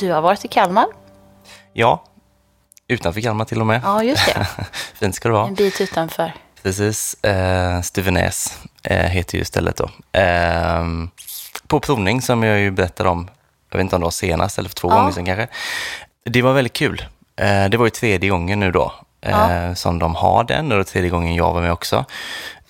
Du har varit i Kalmar. Ja, utanför Kalmar till och med. Ja, just det. Fint ska det vara. En bit utanför. Precis. Eh, Stuvenäs eh, heter ju stället då. Eh, på provning som jag ju berättade om, jag vet inte om det var senast eller för två Ja. gånger sedan kanske. Det var väldigt kul. Eh, det var ju tredje gången nu då eh, som de har den och det tredje gången jag var med också.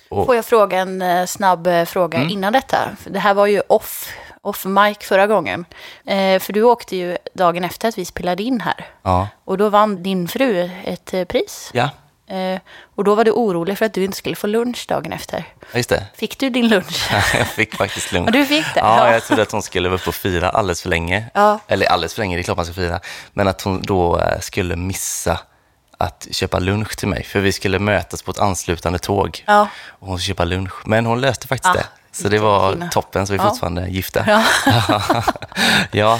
Och, Får jag fråga en eh, snabb eh, fråga Mm. innan detta? För Det här var ju off, off mic förra gången. Eh, för du åkte ju dagen efter att vi spelade in här. ja, Och då vann din fru ett eh, pris. ja, Eh, och då var du orolig för att du inte skulle få lunch dagen efter. just det. Fick du din lunch? jag fick faktiskt lunch. Ja, du fick det? Ja, Ja. jag trodde att hon skulle vara uppe och fira alldeles för länge. Ja. Eller alldeles för länge, det är klart man ska fira. Men att hon då eh, skulle missa att köpa lunch till mig. För vi skulle mötas på ett anslutande tåg. Ja. Och hon skulle köpa lunch. Men hon löste faktiskt Ah, det. Så det var toppen, så vi är Ja. fortfarande gifta. Ja. ja,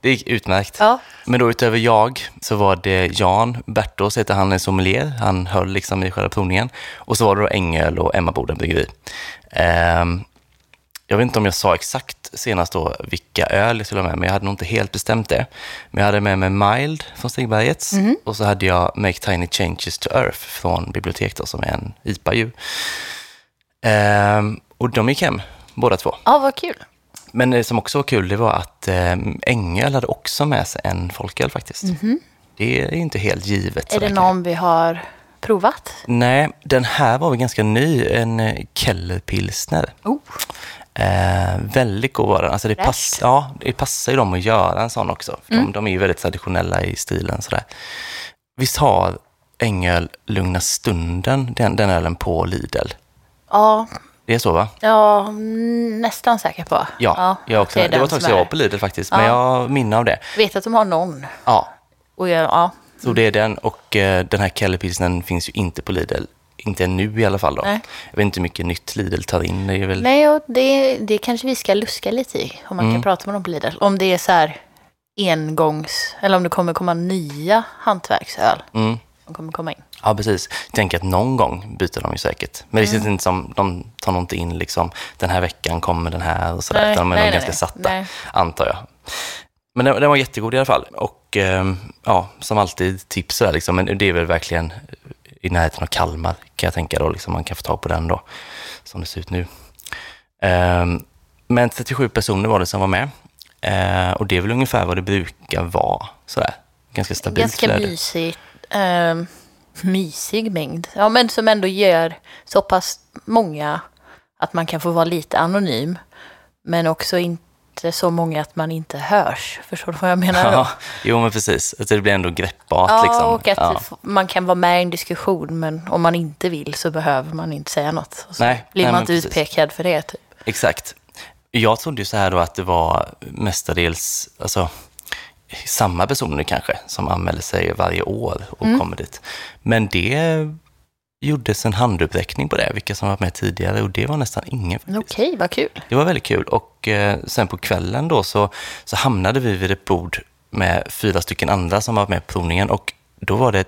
det gick utmärkt. Ja. Men då utöver jag så var det Jan Bertås, heter han, är sommelier. Han höll liksom i själva provningen. Och så var det då Ängöl och Emmaboden bryggeri. Ehm, jag vet inte om jag sa exakt senast då vilka öl jag skulle ha med, men jag hade nog inte helt bestämt det. Men jag hade med mig Mild från Stigbergets och så hade jag Make Tiny Changes to Earth från Bibliotek då, som är en IPA ju. Ehm, och de gick hem, båda två. ja, vad kul. Men det som också var kul, det var att eh, Ängöl hade också med sig en folköl faktiskt. Det är inte helt givet. Är det någon vi har provat? Nej, den här var väl ganska ny, en eh, Kellerpilsner. Oh. Eh, väldigt god var den. Alltså det, pass, ja, det passar ju dem att göra en sån också. För Mm. de, de är ju väldigt traditionella i stilen. Sådär. Visst har Ängöl Lugna Stunden, den, den ölen på Lidl? Ja, Det är så va? ja nästan säker på. Ja, jag också. är Det, var ett tag sedan jag var på Lidl faktiskt, men Ja. jag har minne av det. Vet att de har någon. Ja, Och jag, ja. så det är den. Och eh, den här Kellerpilsnen finns ju inte på Lidl. Inte nu i alla fall då. Nej. Jag vet inte hur mycket nytt Lidl tar in. Det är väl... Nej, och det, det kanske vi ska luska lite i. Om man Mm. kan prata med dem på Lidl. Om det är så här engångs... Eller om det kommer komma nya hantverksöl. Mm. Som kommer komma in. Ja, precis. Jag tänker att någon gång byter de ju säkert. Men det Mm. känns inte som, de tar nog inte in liksom, den här veckan kommer den här och sådär. Nej, utan de är nej, nog nej, ganska satta, Nej. antar jag. Men den, den var jättegod i alla fall. Och ehm, ja, som alltid tips sådär liksom. Men det är väl verkligen i närheten av Kalmar kan jag tänka då. Liksom, man kan få tag på den då, som det ser ut nu. Ehm, men 37 personer var det som var med. Eh, och det är väl ungefär vad det brukar vara. Sådär. Ganska stabilt Ganska flöde. mysigt. Ehm, mysig mängd. Ja, men som ändå gör så pass många att man kan få vara lite anonym. Men också inte så många att man inte hörs. Förstår du vad jag menar? då? Ja, jo men precis. Alltså, det blir ändå greppbart. Ja, liksom. och att Ja. man kan vara med i en diskussion, men om man inte vill så behöver man inte säga något. Och så Nej, blir nej, man inte precis. utpekad för det. Typ. Exakt. Jag trodde ju så här då att det var mestadels alltså, samma personer kanske som anmäler sig varje år och Mm. kommer dit. Men det gjordes en handuppräckning på det, vilka som varit med tidigare och det var nästan ingen faktiskt. Okej, vad kul. Det var väldigt kul och eh, sen på kvällen då så, så hamnade vi vid ett bord med fyra stycken andra som var med på provningen och då var det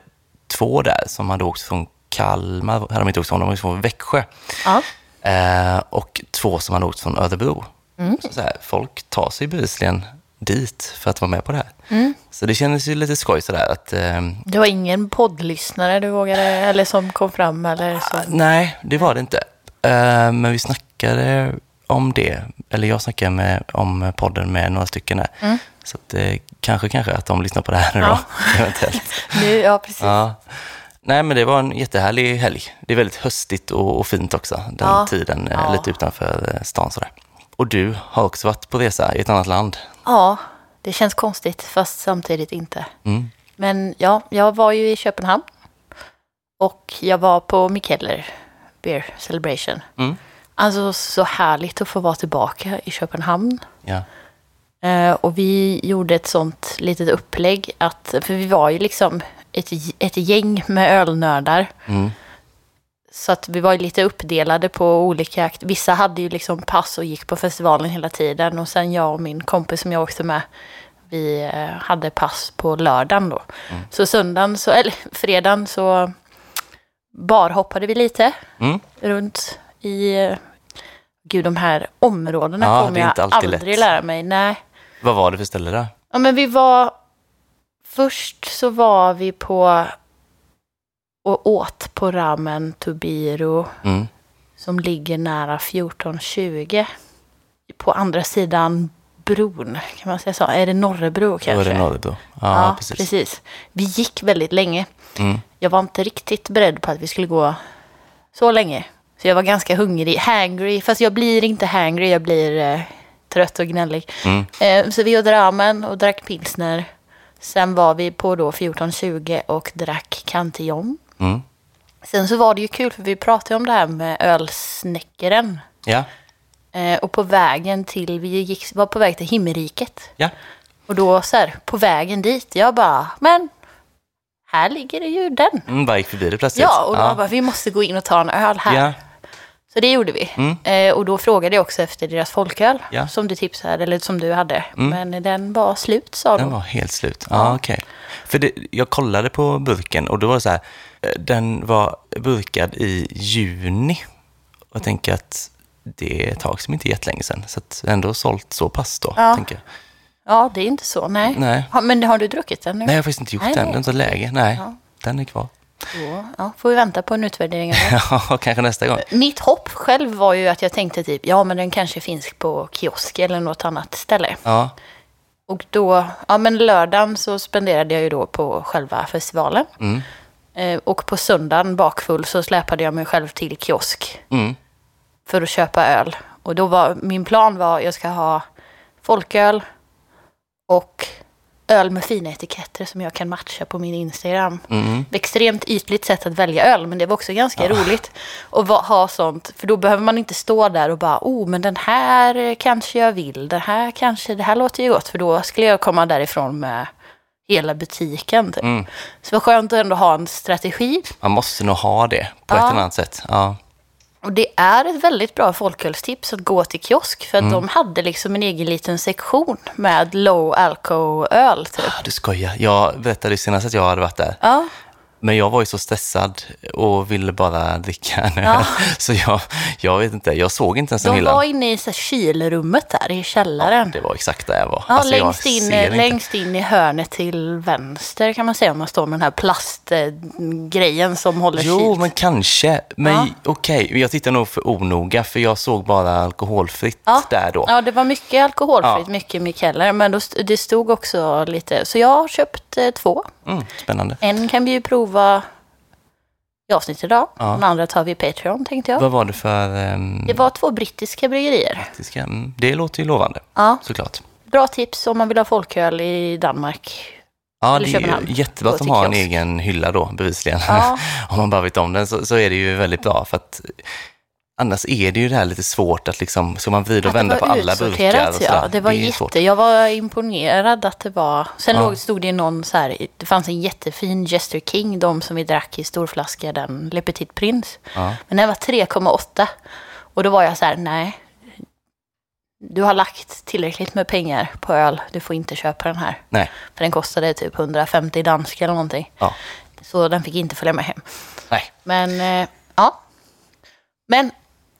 två där som hade åkt från Kalmar, hade de inte åkt från, de åkt från Växjö. Ja. Eh, och två som hade åkt från Örebro. Mm. Så, så här, folk tar sig bevisligen dit för att vara med på det här. Mm. Så det kändes ju lite skoj sådär att, eh, Det var ingen poddlyssnare du vågade, eller som kom fram eller så? nej, det var det inte. Eh, men vi snackade om det, eller jag snackade med, om podden med några stycken där. Mm. Så att, eh, kanske, kanske att de lyssnar på det här nu Ja. då, eventuellt. Nu, ja, precis. Ja. Nej, men det var en jättehärlig helg. Det är väldigt höstigt och, och fint också, den Ja. tiden, eh, lite utanför eh, stan sådär. Och du har också varit på resa i ett annat land. Ja, det känns konstigt, fast samtidigt inte. Mm. Men ja, jag var ju i Köpenhamn. Och jag var på Mikkeller Beer Celebration. Mm. Alltså så härligt att få vara tillbaka i Köpenhamn. Ja. Eh, och vi gjorde ett sånt litet upplägg att, för vi var ju liksom ett, ett gäng med ölnördar. Mm. Så att vi var ju lite uppdelade på olika, vissa hade ju liksom pass och gick på festivalen hela tiden. Och sen jag och min kompis som jag åkte med, vi eh, hade pass på lördagen då. Så söndagen, så, eller fredagen så barhoppade vi lite Mm. runt i, eh, gud de här områdena Ja, kommer jag aldrig lätt. lära mig. Nej. Vad var det för ställe då? Ja, men vi var... Först så var vi på och åt på Ramen Tubiro Mm. som ligger nära 1420. På andra sidan bron, kan man säga så? Är det Norrebro kanske? är det Norrebro. Ja, precis. Vi gick väldigt länge. Mm. Jag var inte riktigt beredd på att vi skulle gå så länge. Så jag var ganska hungrig, hangry. Fast jag blir inte hangry, jag blir eh, trött och gnällig. Mm. Eh, så vi åt ramen och drack pilsner. Sen var vi på då 14.20 och drack Cantillon. Mm. Sen så var det ju kul för vi pratade om det här med ölsnäckaren. Ja, Eh, och på vägen till, vi gick, var på väg till himmelriket. ja. Och då så här, på vägen dit, jag bara, men här ligger det ju den. Mm, bara gick förbi det plötsligt. Ja, och då bara, vi måste gå in och ta en öl här. ja. Så det gjorde vi. Mm. Eh, och då frågade jag också efter deras folköl Ja. som du tipsade, eller som du hade. Mm. Men den var slut sa Den de. var helt slut. Ja, okej. För det, jag kollade på burken och då var det så här, den var burkad i juni. Och jag tänker att det är ett tag som inte är jättelänge sedan. Så att ändå sålt så pass då, Ja. tänker jag. Ja, det är inte så, nej. Nej. Ha, men har du druckit den nu? Nej, jag har faktiskt inte gjort Nej. den. Den är inte läge. Nej, Ja. den är kvar. Så, ja, får vi vänta på en utvärdering. Ja, kanske nästa gång. Mitt hopp själv var ju att jag tänkte typ, ja men den kanske finns på kiosk eller något annat ställe. Ja, Och då, ja men lördagen så spenderade jag ju då på själva festivalen. mm, och på söndagen bakfull så släpade jag mig själv till kiosk mm, för att köpa öl. Och då var min plan var jag ska ha folköl och öl med fina etiketter som jag kan matcha på min Instagram. mm. Extremt ytligt sätt att välja öl, men det var också ganska roligt att ha sånt. För då behöver man inte stå där och bara, oh, men den här eh, kanske jag vill, den här kanske, det här låter ju gott. För då skulle jag komma därifrån med hela butiken. Typ. Mm. Så det var skönt att ändå ha en strategi. Man måste nog ha det på Ja. ett eller annat sätt. Ja, Och det är ett väldigt bra folkölstips att gå till kiosk. För att de hade liksom en egen liten sektion med low alcohol-öl. Typ. Ah, du skojar. Jag berättade senast att jag hade varit där. Ja, Men jag var ju så stressad och ville bara dricka en öl. Ja. Så jag, jag vet inte, jag såg inte ens den de hyllan. var inne i så här kylrummet där i källaren. Det var exakt där jag var. Ja, Alltså, jag längst, in, ser inte. längst in i hörnet till vänster kan man säga om man står med den här plastgrejen som håller Jo, kylt. men kanske. Men Ja. okej, jag tittar nog för onoga för jag såg bara alkoholfritt Ja. där då. Ja, det var mycket alkoholfritt, Ja. mycket Mikeller. Men då, det stod också lite, så jag har köpt eh, två. Mm, spännande. En kan vi ju prova i avsnitt idag. Ja. Den andra tar vi i Patreon tänkte jag. Vad var det för... Um, Det var två brittiska bryggerier. mm, det låter ju lovande, Ja, såklart. bra tips om man vill ha folköl i Danmark. Ja, Eller det är ju jättebra att de har en egen hylla då, bevisligen. Ja. om man bara vet om den så, så är det ju väldigt bra. För att annars är det ju det här lite svårt att liksom, så man vrida och det vända var på alla burkar. Och sådär. ja. Det var är jätte, svårt. jag var imponerad att det var. Sen Ja. låg, stod det någon så här, det fanns en jättefin Jester King, de som vi drack i storflaska, den Le Petit Prince. Ja. Men den var 3,8. Och då var jag så här, nej. Du har lagt tillräckligt med pengar på öl, du får inte köpa den här. Nej, För den kostade typ 150 dansk eller någonting. ja. Så den fick inte följa med hem. Nej. Men eh, ja. Men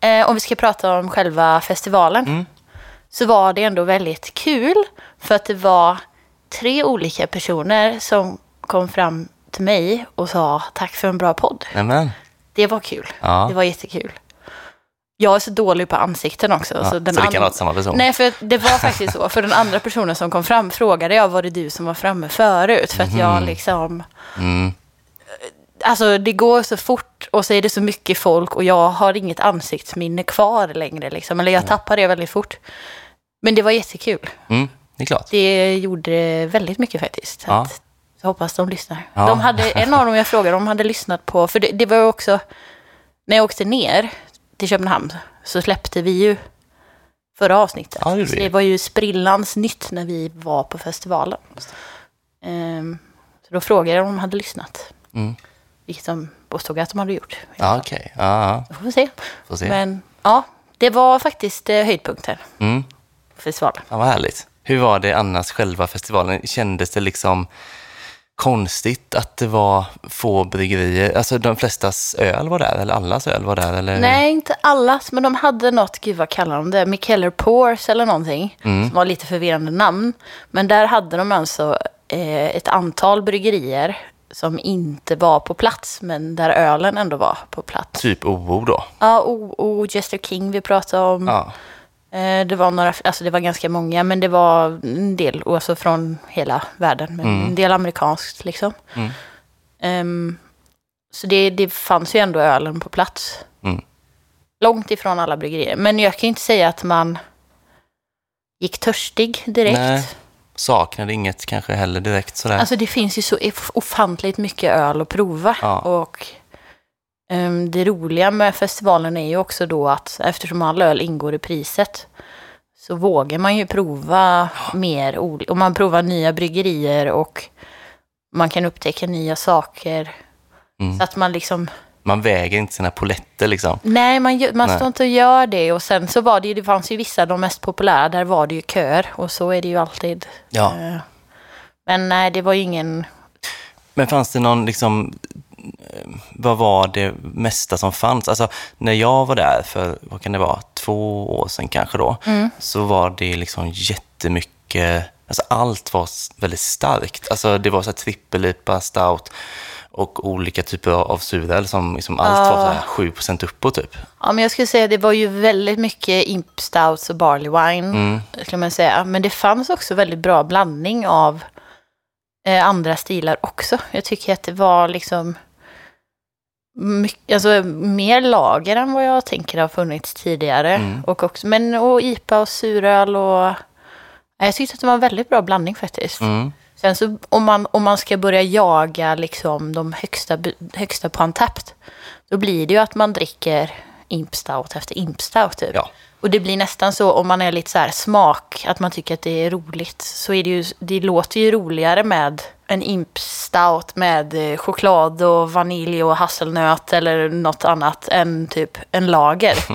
eh, om vi ska prata om själva festivalen. Mm. Så var det ändå väldigt kul. För att det var tre olika personer som kom fram till mig och sa tack för en bra podd. Nämen. Det var kul. Ja. Det var jättekul. Jag är så dålig på ansikten också. Ja, så den så det kan vara samma person? Nej, för det var faktiskt så. För den andra personen som kom fram frågade jag, var det du som var framme förut? För att jag liksom... Mm. Alltså det går så fort och så är det så mycket folk och jag har inget ansiktsminne kvar längre. Liksom. Eller jag tappar det väldigt fort. Men det var jättekul. Mm, det är klart. Det gjorde väldigt mycket faktiskt. Så Ja. att, jag hoppas de lyssnar. Ja. De hade, en av dem jag frågade, de hade lyssnat på, för det, det var också, när jag åkte ner till Köpenhamn så släppte vi ju förra avsnittet. Ja, det det var ju sprillans nytt när vi var på festivalen. Ehm, så då frågade jag om de hade lyssnat. Mm. Vilket de påstod att de hade gjort. Ja, okej. Ja, ja. Då får vi se. Får se. Men ja, det var faktiskt eh, höjdpunkten Mm. festivalen. Ja, vad härligt. Hur var det annars själva festivalen? Kändes det liksom... konstigt att det var få bryggerier. Alltså de flestas öl var där, eller allas öl var där? Eller? Nej, inte allas, men de hade något, gud vad kallar de det, Mikeller Pours eller någonting. Mm. Som var lite förvirrande namn. Men där hade de alltså eh, ett antal bryggerier som inte var på plats, men där ölen ändå var på plats. Typ OO då? Ja, O, o Jester King vi pratade om. Ja. Eh, Det var några, alltså det var ganska många, men det var en del, alltså från hela världen, men Mm. en del amerikanskt liksom. Mm. Ehm, så det, det fanns ju ändå ölen på plats. Mm. Långt ifrån alla bryggerier. Men jag kan ju inte säga att man gick törstig direkt. Nej. Saknade inget kanske heller direkt sådär. Alltså det finns ju så ofantligt mycket öl att prova. Ja. Och ehm, det roliga med festivalen är ju också då att eftersom all öl ingår i priset så vågar man ju prova mer. ol- Och man provar nya bryggerier och man kan upptäcka nya saker. Mm. Så att man liksom, Man väger inte sina poletter liksom. nej man, man Nej. står inte och gör det. Och sen så var det ju, det fanns ju vissa, de mest populära, där var det ju köer. Och så är det ju alltid. Ja. Eh, Men nej, det var ju ingen Men fanns det någon, liksom, eh, vad var det mesta som fanns? Alltså, när jag var där för, vad kan det vara, två år sedan kanske då, Mm. så var det liksom jättemycket, alltså allt var väldigt starkt. Alltså det var så här trippel-IPA, stout och olika typer av suröl som liksom allt var så här 7% uppåt typ. Ja, men jag skulle säga det var ju väldigt mycket imp stouts och barley wine, Mm. skulle man säga. Men det fanns också väldigt bra blandning av eh, andra stilar också. Jag tycker att det var liksom mycket, alltså, mer lager än vad jag tänker har funnits tidigare. Mm. Och också, men och IPA och suröl och... Ja, Jag tyckte att det var en väldigt bra blandning faktiskt. Mm. Sen så om man, om man ska börja jaga liksom de högsta, högsta på Untapped, då blir det ju att man dricker impstout efter impstout. Typ. Ja. Och det blir nästan så om man är lite så här smak, att man tycker att det är roligt, så är det ju, det låter ju roligare med en Imp Stout med eh, choklad och vanilj och hasselnöt eller något annat än typ en lager.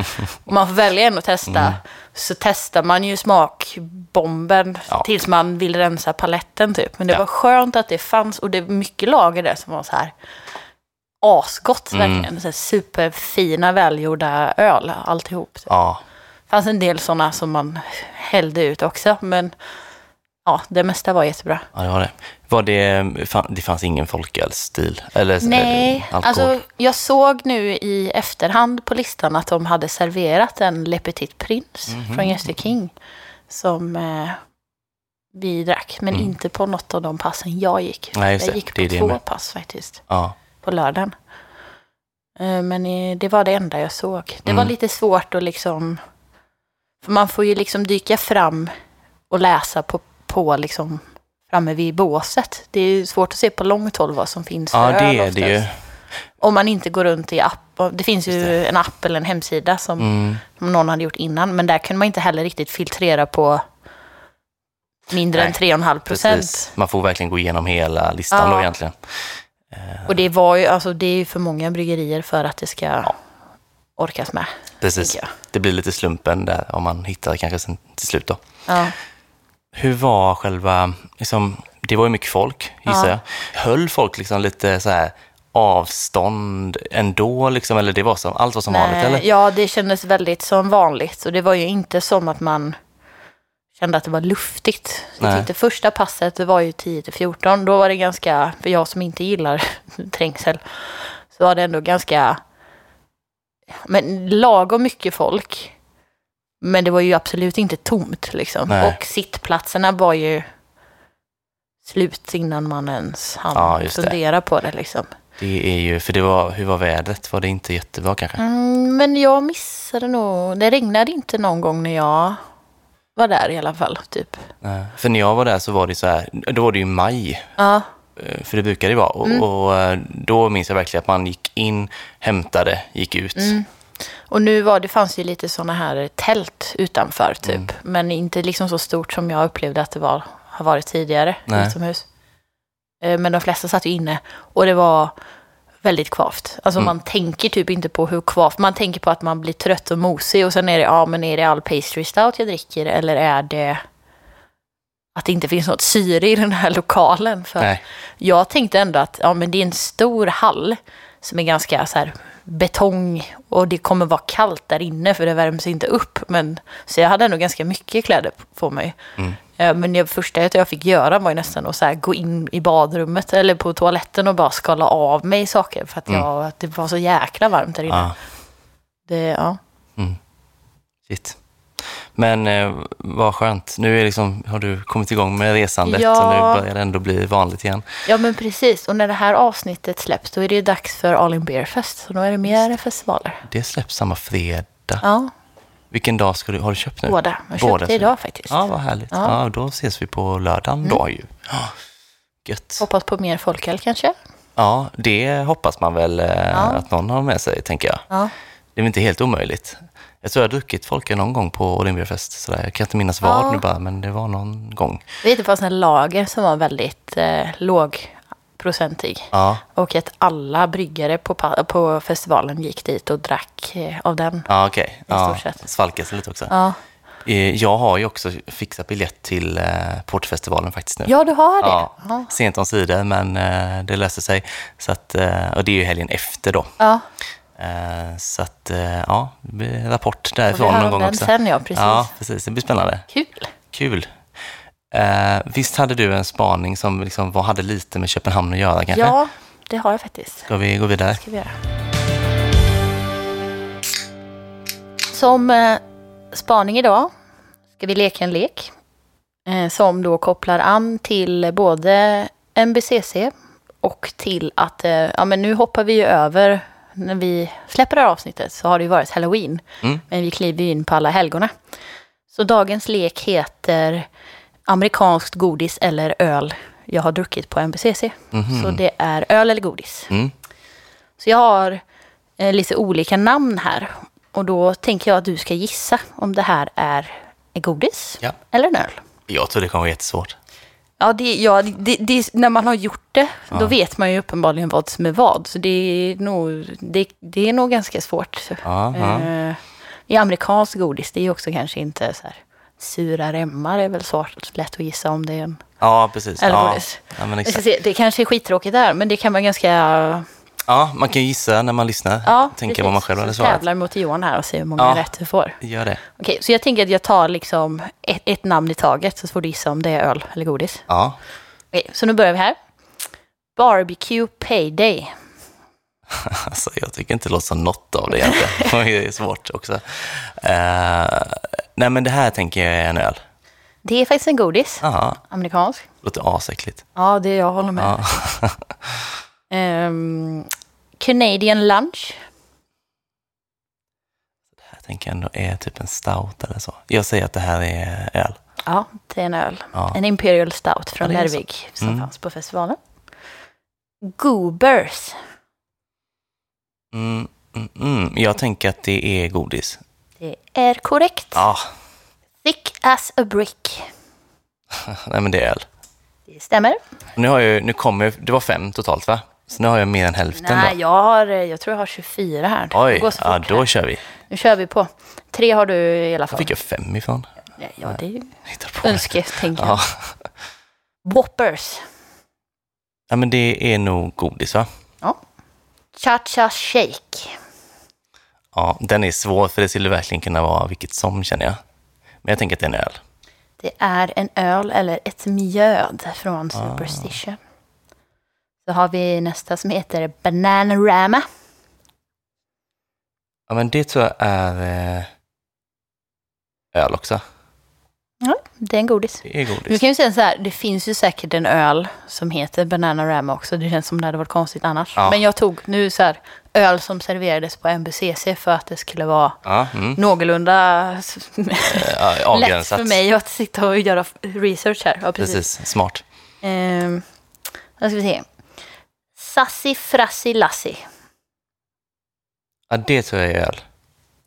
Om man får välja en att testa så testar man ju smakbomben Ja. tills man vill rensa paletten typ. Men det Ja. var skönt att det fanns och det var mycket lager där som var så här asgott Mm. verkligen. Så superfina välgjorda öl alltihop. Typ. Ja, fanns en del sådana som man hällde ut också, men ja, det mesta var jättebra. ja, det var det. Var det, det fanns ingen folkölsstil? Eller, Nej, eller alkohol? alltså jag såg nu i efterhand på listan att de hade serverat en Le Petit Prince Mhm. från Göster King som eh, vi drack, men Mm. inte på något av de passen jag gick. Nej, jag det. gick på två med. pass faktiskt, ja. på lördagen. Eh, men eh, det var det enda jag såg. Det var Mm. lite svårt att liksom, för man får ju liksom dyka fram och läsa på, på liksom framme vid båset. Det är ju svårt att se på långt håll vad som finns för ja, det öl är det ju. oftast. Om man inte går runt i app. Det finns ju det. en app eller en hemsida som, Mm. som någon hade gjort innan. Men där kunde man inte heller riktigt filtrera på mindre Nej, än 3,5 procent. Man får verkligen gå igenom hela listan Ja. då egentligen. Och det var ju, alltså det är ju för många bryggerier för att det ska orkas med. Precis. jag. Det blir lite slumpen där om man hittar kanske sen till slut då. Ja. Hur var själva, liksom, det var ju mycket folk gissar Ja. jag. Höll folk liksom lite så här avstånd ändå liksom, eller det var som, allt var som vanligt Nej, eller? Ja, det kändes väldigt som vanligt. Och det var ju inte som att man kände att det var luftigt. Jag Nej. tyckte första passet, det var ju 10 till 14. Då var det ganska, för jag som inte gillar trängsel, så var det ändå ganska, men lagom mycket folk. Men det var ju absolut inte tomt liksom. Nej. Och sittplatserna var ju slut innan man ens hann Ja, fundera på det liksom. Det är ju, för det var, hur var vädret? Var det inte jättebra kanske? Mm, men jag missade nog, det regnade inte någon gång när jag var där i alla fall, typ. Nej. För när jag var där så var det så här, då var det ju maj, Ja, för det brukar det vara. Och, Mm. och eh, då minns jag verkligen att man gick in, hämtade, gick ut. Mm. och nu var det, fanns ju lite sådana här tält utanför typ. Mm. Men inte liksom så stort som jag upplevde att det var, har varit tidigare Nej. utomhus. Eh, Men de flesta satt ju inne och det var väldigt kvavt. Alltså Mm. man tänker typ inte på hur kvavt, man tänker på att man blir trött och mosig och sen är det, ja men är det all pastry stout jag dricker eller är det att det inte finns något syre i den här lokalen. För Nej. jag tänkte ändå att ja, men det är en stor hall som är ganska så här betong och det kommer vara kallt där inne för det värms inte upp. Men, så jag hade ändå ganska mycket kläder på mig. Mm. Men det första jag fick göra var ju nästan att så gå in i badrummet eller på toaletten och bara skala av mig saker för att, jag, att det var så jäkla varmt där inne. Ja. Det, ja. Shit. Men eh, vad skönt. Nu är liksom, har du kommit igång med resandet Ja. och nu börjar det ändå bli vanligt igen. ja, men precis. Och när det här avsnittet släpps då är det ju dags för All Beer Fest. Så då är det mer festivaler. Det släpps samma fredag. Ja, Vilken dag ska du, har du köpt nu? båda. Jag köpte Båda, idag faktiskt. Ja, vad härligt. Ja. Mm. Ja. då ses vi på lördagen då ju. Ja, Gött. Hoppas på mer folköl kanske. Ja, det hoppas man väl eh, Ja. att någon har med sig, tänker jag. Ja. Det är väl inte helt omöjligt. Jag tror jag har druckit folköl någon gång på Olympiafest. Sådär. Jag kan inte minnas vad Ja. nu bara, men det var någon gång. Vi hittade fast en lager som var väldigt eh, lågprocentig. Ja, Och att alla bryggare på, på festivalen gick dit och drack eh, av den. ja okej. Ja, stort sett. svalkas lite också. Ja, Eh, Jag har ju också fixat biljett till eh, Portfestivalen faktiskt nu. ja du har det. Ja, Ja. sent om sidor, men eh, det löser sig. Så att, och det är ju helgen efter då. ja. Eh, så att, eh, ja, det blir rapport därifrån någon gång den också. sen ja, precis. Ja, precis. Det blir spännande. Kul. Kul. Eh, visst hade du en spaning som liksom var, hade lite med Köpenhamn att göra kanske? Ja, det har jag faktiskt. Ska vi gå vidare? ska vi göra. Som eh, spaning idag ska vi leka en lek eh, som då kopplar an till både NBCC och till att eh, ja, men nu hoppar vi ju över när vi släpper det här avsnittet så har det ju varit halloween. Mm. Men vi kliver ju in på alla helgona. Så dagens lek heter amerikanskt godis eller öl jag har druckit på NBCC. Mhm. Så det är öl eller godis. Mm. Så jag har eh, lite olika namn här. Och då tänker jag att du ska gissa om det här är godis Ja. eller en öl. Jag tror det kommer vara jättesvårt. Ja, det, ja det, det, när man har gjort det, då vet man ju uppenbarligen vad som är vad. Så det är nog, det, det är nog ganska svårt. Ja, ja. Eh, I amerikansk godis, det är ju också kanske inte så här sura remmar, är väl svårt, lätt att gissa om det är en Ja, precis. eller ja. godis. Ja, men exakt. se, det kanske är skittråkigt där, men det kan vara ganska... ja, man kan ju gissa när man lyssnar. Ja, Tänka precis. vad man själv Så hade svarat. tävlar mot Johan här och ser hur många Ja. rätt du får. Gör det. Okej, så jag tänker att jag tar liksom ett, ett namn i taget så får du gissa om det är öl eller godis. Ja. Okej, så nu börjar vi här. Barbecue Payday. Alltså, jag tycker inte det låter som något av det egentligen. Det är svårt också. Eh, nej, men det här tänker jag är en öl. Det är faktiskt en godis. Ja, Amerikansk. låter asäckligt. Ja, det jag håller med. Ja. Ehm, Canadian Lunch. Det här tänker jag ändå är typ en stout eller så. Jag säger att det här är öl. Ja, det är en öl. Ja. En Imperial Stout från Ja. Lervig som Mm. fanns på festivalen. Goobers. Mm, mm, mm. Jag tänker att det är godis. Det är korrekt. Ja, Thick as a brick. nej men det är öl. Det stämmer. Nu, har jag, nu kommer det var fem totalt va? Så nu har jag mer än hälften Nej, då. jag, har, jag tror jag har 24 här. Oj, går så ja då här. kör vi. Nu kör vi på. Tre har du i alla fall. fick jag fem ifrån? Ja, det är ju Hittar på det. önsketänk. Ja. Whoppers. ja, men det är nog godis va? Cha-cha shake. Ja, den är svår för det skulle verkligen kunna vara vilket som känner jag. Men jag tänker att det är en öl. Det är en öl eller ett mjöd Ah. från Superstition. Så har vi nästa som heter Bananarama. Ja, men det tror jag är eh, öl också. Ja, det är en godis. Det är Nu godis. kan vi säga så här, det finns ju säkert en öl som heter Bananarama också. Det känns som det hade varit konstigt annars. Ja. Men jag tog nu så här öl som serverades på MBCC för att det skulle vara Ja, mm. någorlunda Eh, lätt Avgränsat. för mig att sitta och göra research här. Ja, precis. Precis, smart. Ehm, då ska vi se. Sassi Frassi Lassi. Ja, det tror jag är öl.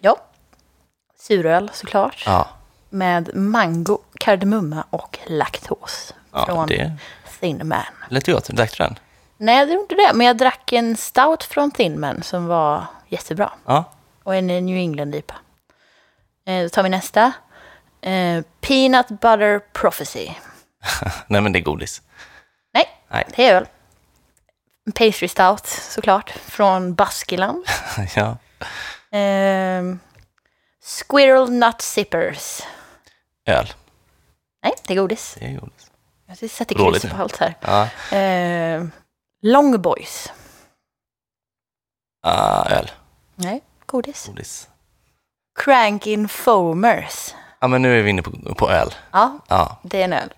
Ja. Suröl såklart. Ja, Med mango, kardemumma och laktos. ja från det Thin Man. lät gott. Drack du den? Nej, jag gjorde inte det. Men jag drack en stout från Thin Man som var jättebra. Ja. Och en New England-IPA. Eh, då tar vi nästa. Eh, Peanut Butter Prophecy. Nej, men det är godis. Nej, Nej. det är öl. Pastry stout såklart, från Baskiland. ja. Ehm, Squirrel Nut Zippers. Öl. Nej, det är godis. Det är godis. Jag sätter kryss på allt här. Ja. Ehm, Long Boys. Ah, öl. Nej, godis. Godis. Crankin Foamers. Ja, men nu är vi inne på, på öl. Ja, Ja. det är en öl.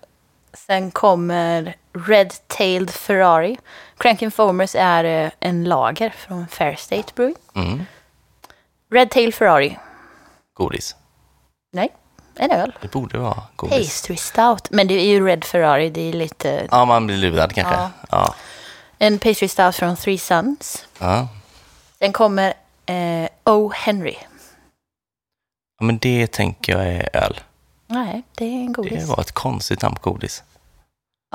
Sen kommer Red Tailed Ferrari. Crankin Foamers är eh, en lager från Fair State Brewing. Mm. Red Tailed Ferrari. Godis. Nej, en öl. Det borde vara godis. Pastry Stout. Men det är ju Red Ferrari, det är lite... Ja, man blir lurad kanske. Ja. Ja. En Pastry Stout från Three Sons. Ja. Sen kommer eh, O. Henry. ja. Men det tänker jag är öl. Nej, det är en godis. Det var ett konstigt namn på godis.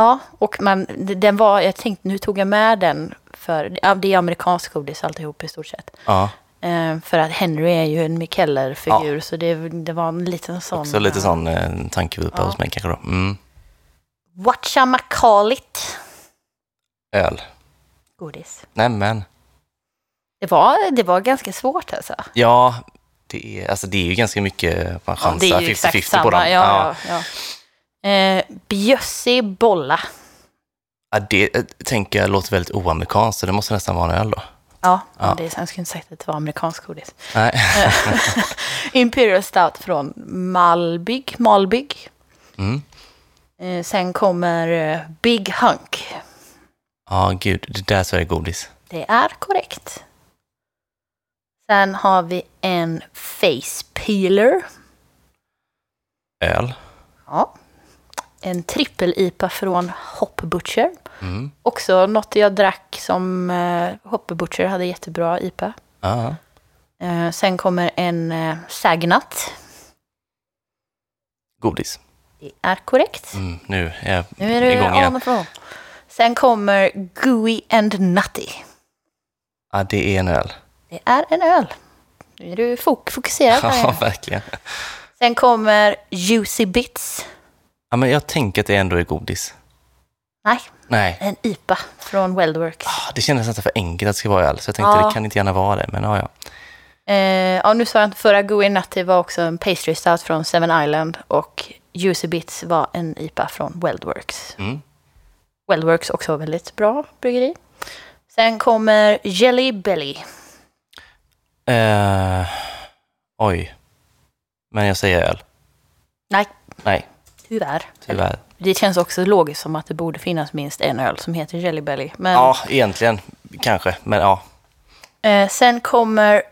Ja, och man, den var, jag tänkte, nu tog jag med den för, ja, det är amerikansk godis alltihop i stort sett. Ja, Eh, för att Henry är ju en Mikeller-figur, så det, det var en liten sån... också lite ja. sån eh, tankevurpa Ja. hos mig kanske då. Mm. Whatchamacallit. Öl. Godis. Nämen. Det var, det var ganska svårt alltså. Ja, det är, alltså det är ju ganska mycket man chansar exakt 50-50 samma. på dem. Ja, ja. Eh, Bjössig bolla. Ja, det eh, tänker jag låter väldigt oamerikanskt, så det måste nästan vara en öl då. Ja, Ja. men det är, jag skulle inte sagt att det var amerikansk godis. Nej. Imperial Stout från Malbygg. Malbygg. Mm. Eh, sen kommer eh, Big Hunk. Ja, gud, det där så är godis. Det är korrekt. Sen har vi en Face Peeler. Öl. Ja. En trippel-IPA från Hop Butcher. Mm. Också något jag drack som eh, Hop Butcher hade jättebra IPA. Ja. Eh, sen kommer en eh, Sagnat. Godis. Det är korrekt. Mm, nu är jag Nu är du igång igen. floor. Sen kommer Gooey and Nutty. Ja, det är en öl. Det är en öl. Nu är du fok- fokuserad. Ja, igen. verkligen. Sen kommer Juicy Bits. Ja, men jag tänker att det ändå är godis. Nej, Nej, en IPA från Weldworks. Ah, det kändes nästan för enkelt att det ska vara öl, så jag tänkte Ja. det kan inte gärna vara det, men ja, ja. Eh, ja, nu sa jag inte förra Gooey Nutty var också en pastry stout från Seven Island och Juicy Bits var en IPA från Weldworks. Mm. Weldworks också väldigt bra bryggeri. Sen kommer Jelly Belly. Eh, oj. Men jag säger öl. Nej, Nej, tyvärr. tyvärr. Det känns också logiskt som att det borde finnas minst en öl som heter Jelly Belly. Men Ja, egentligen. Kanske, men ja. eh, sen kommer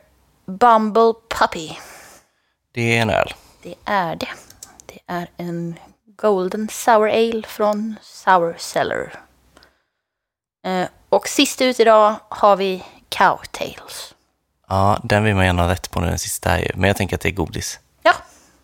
Bumble Puppy. Det är en öl. Det är det. Det är en Golden Sour Ale från Sour Cellar. Eh, och sist ut idag har vi Cowtails. Ja, den vill man gärna ha rätt på nu, den sista ju. Men jag tänker att det är godis. Ja,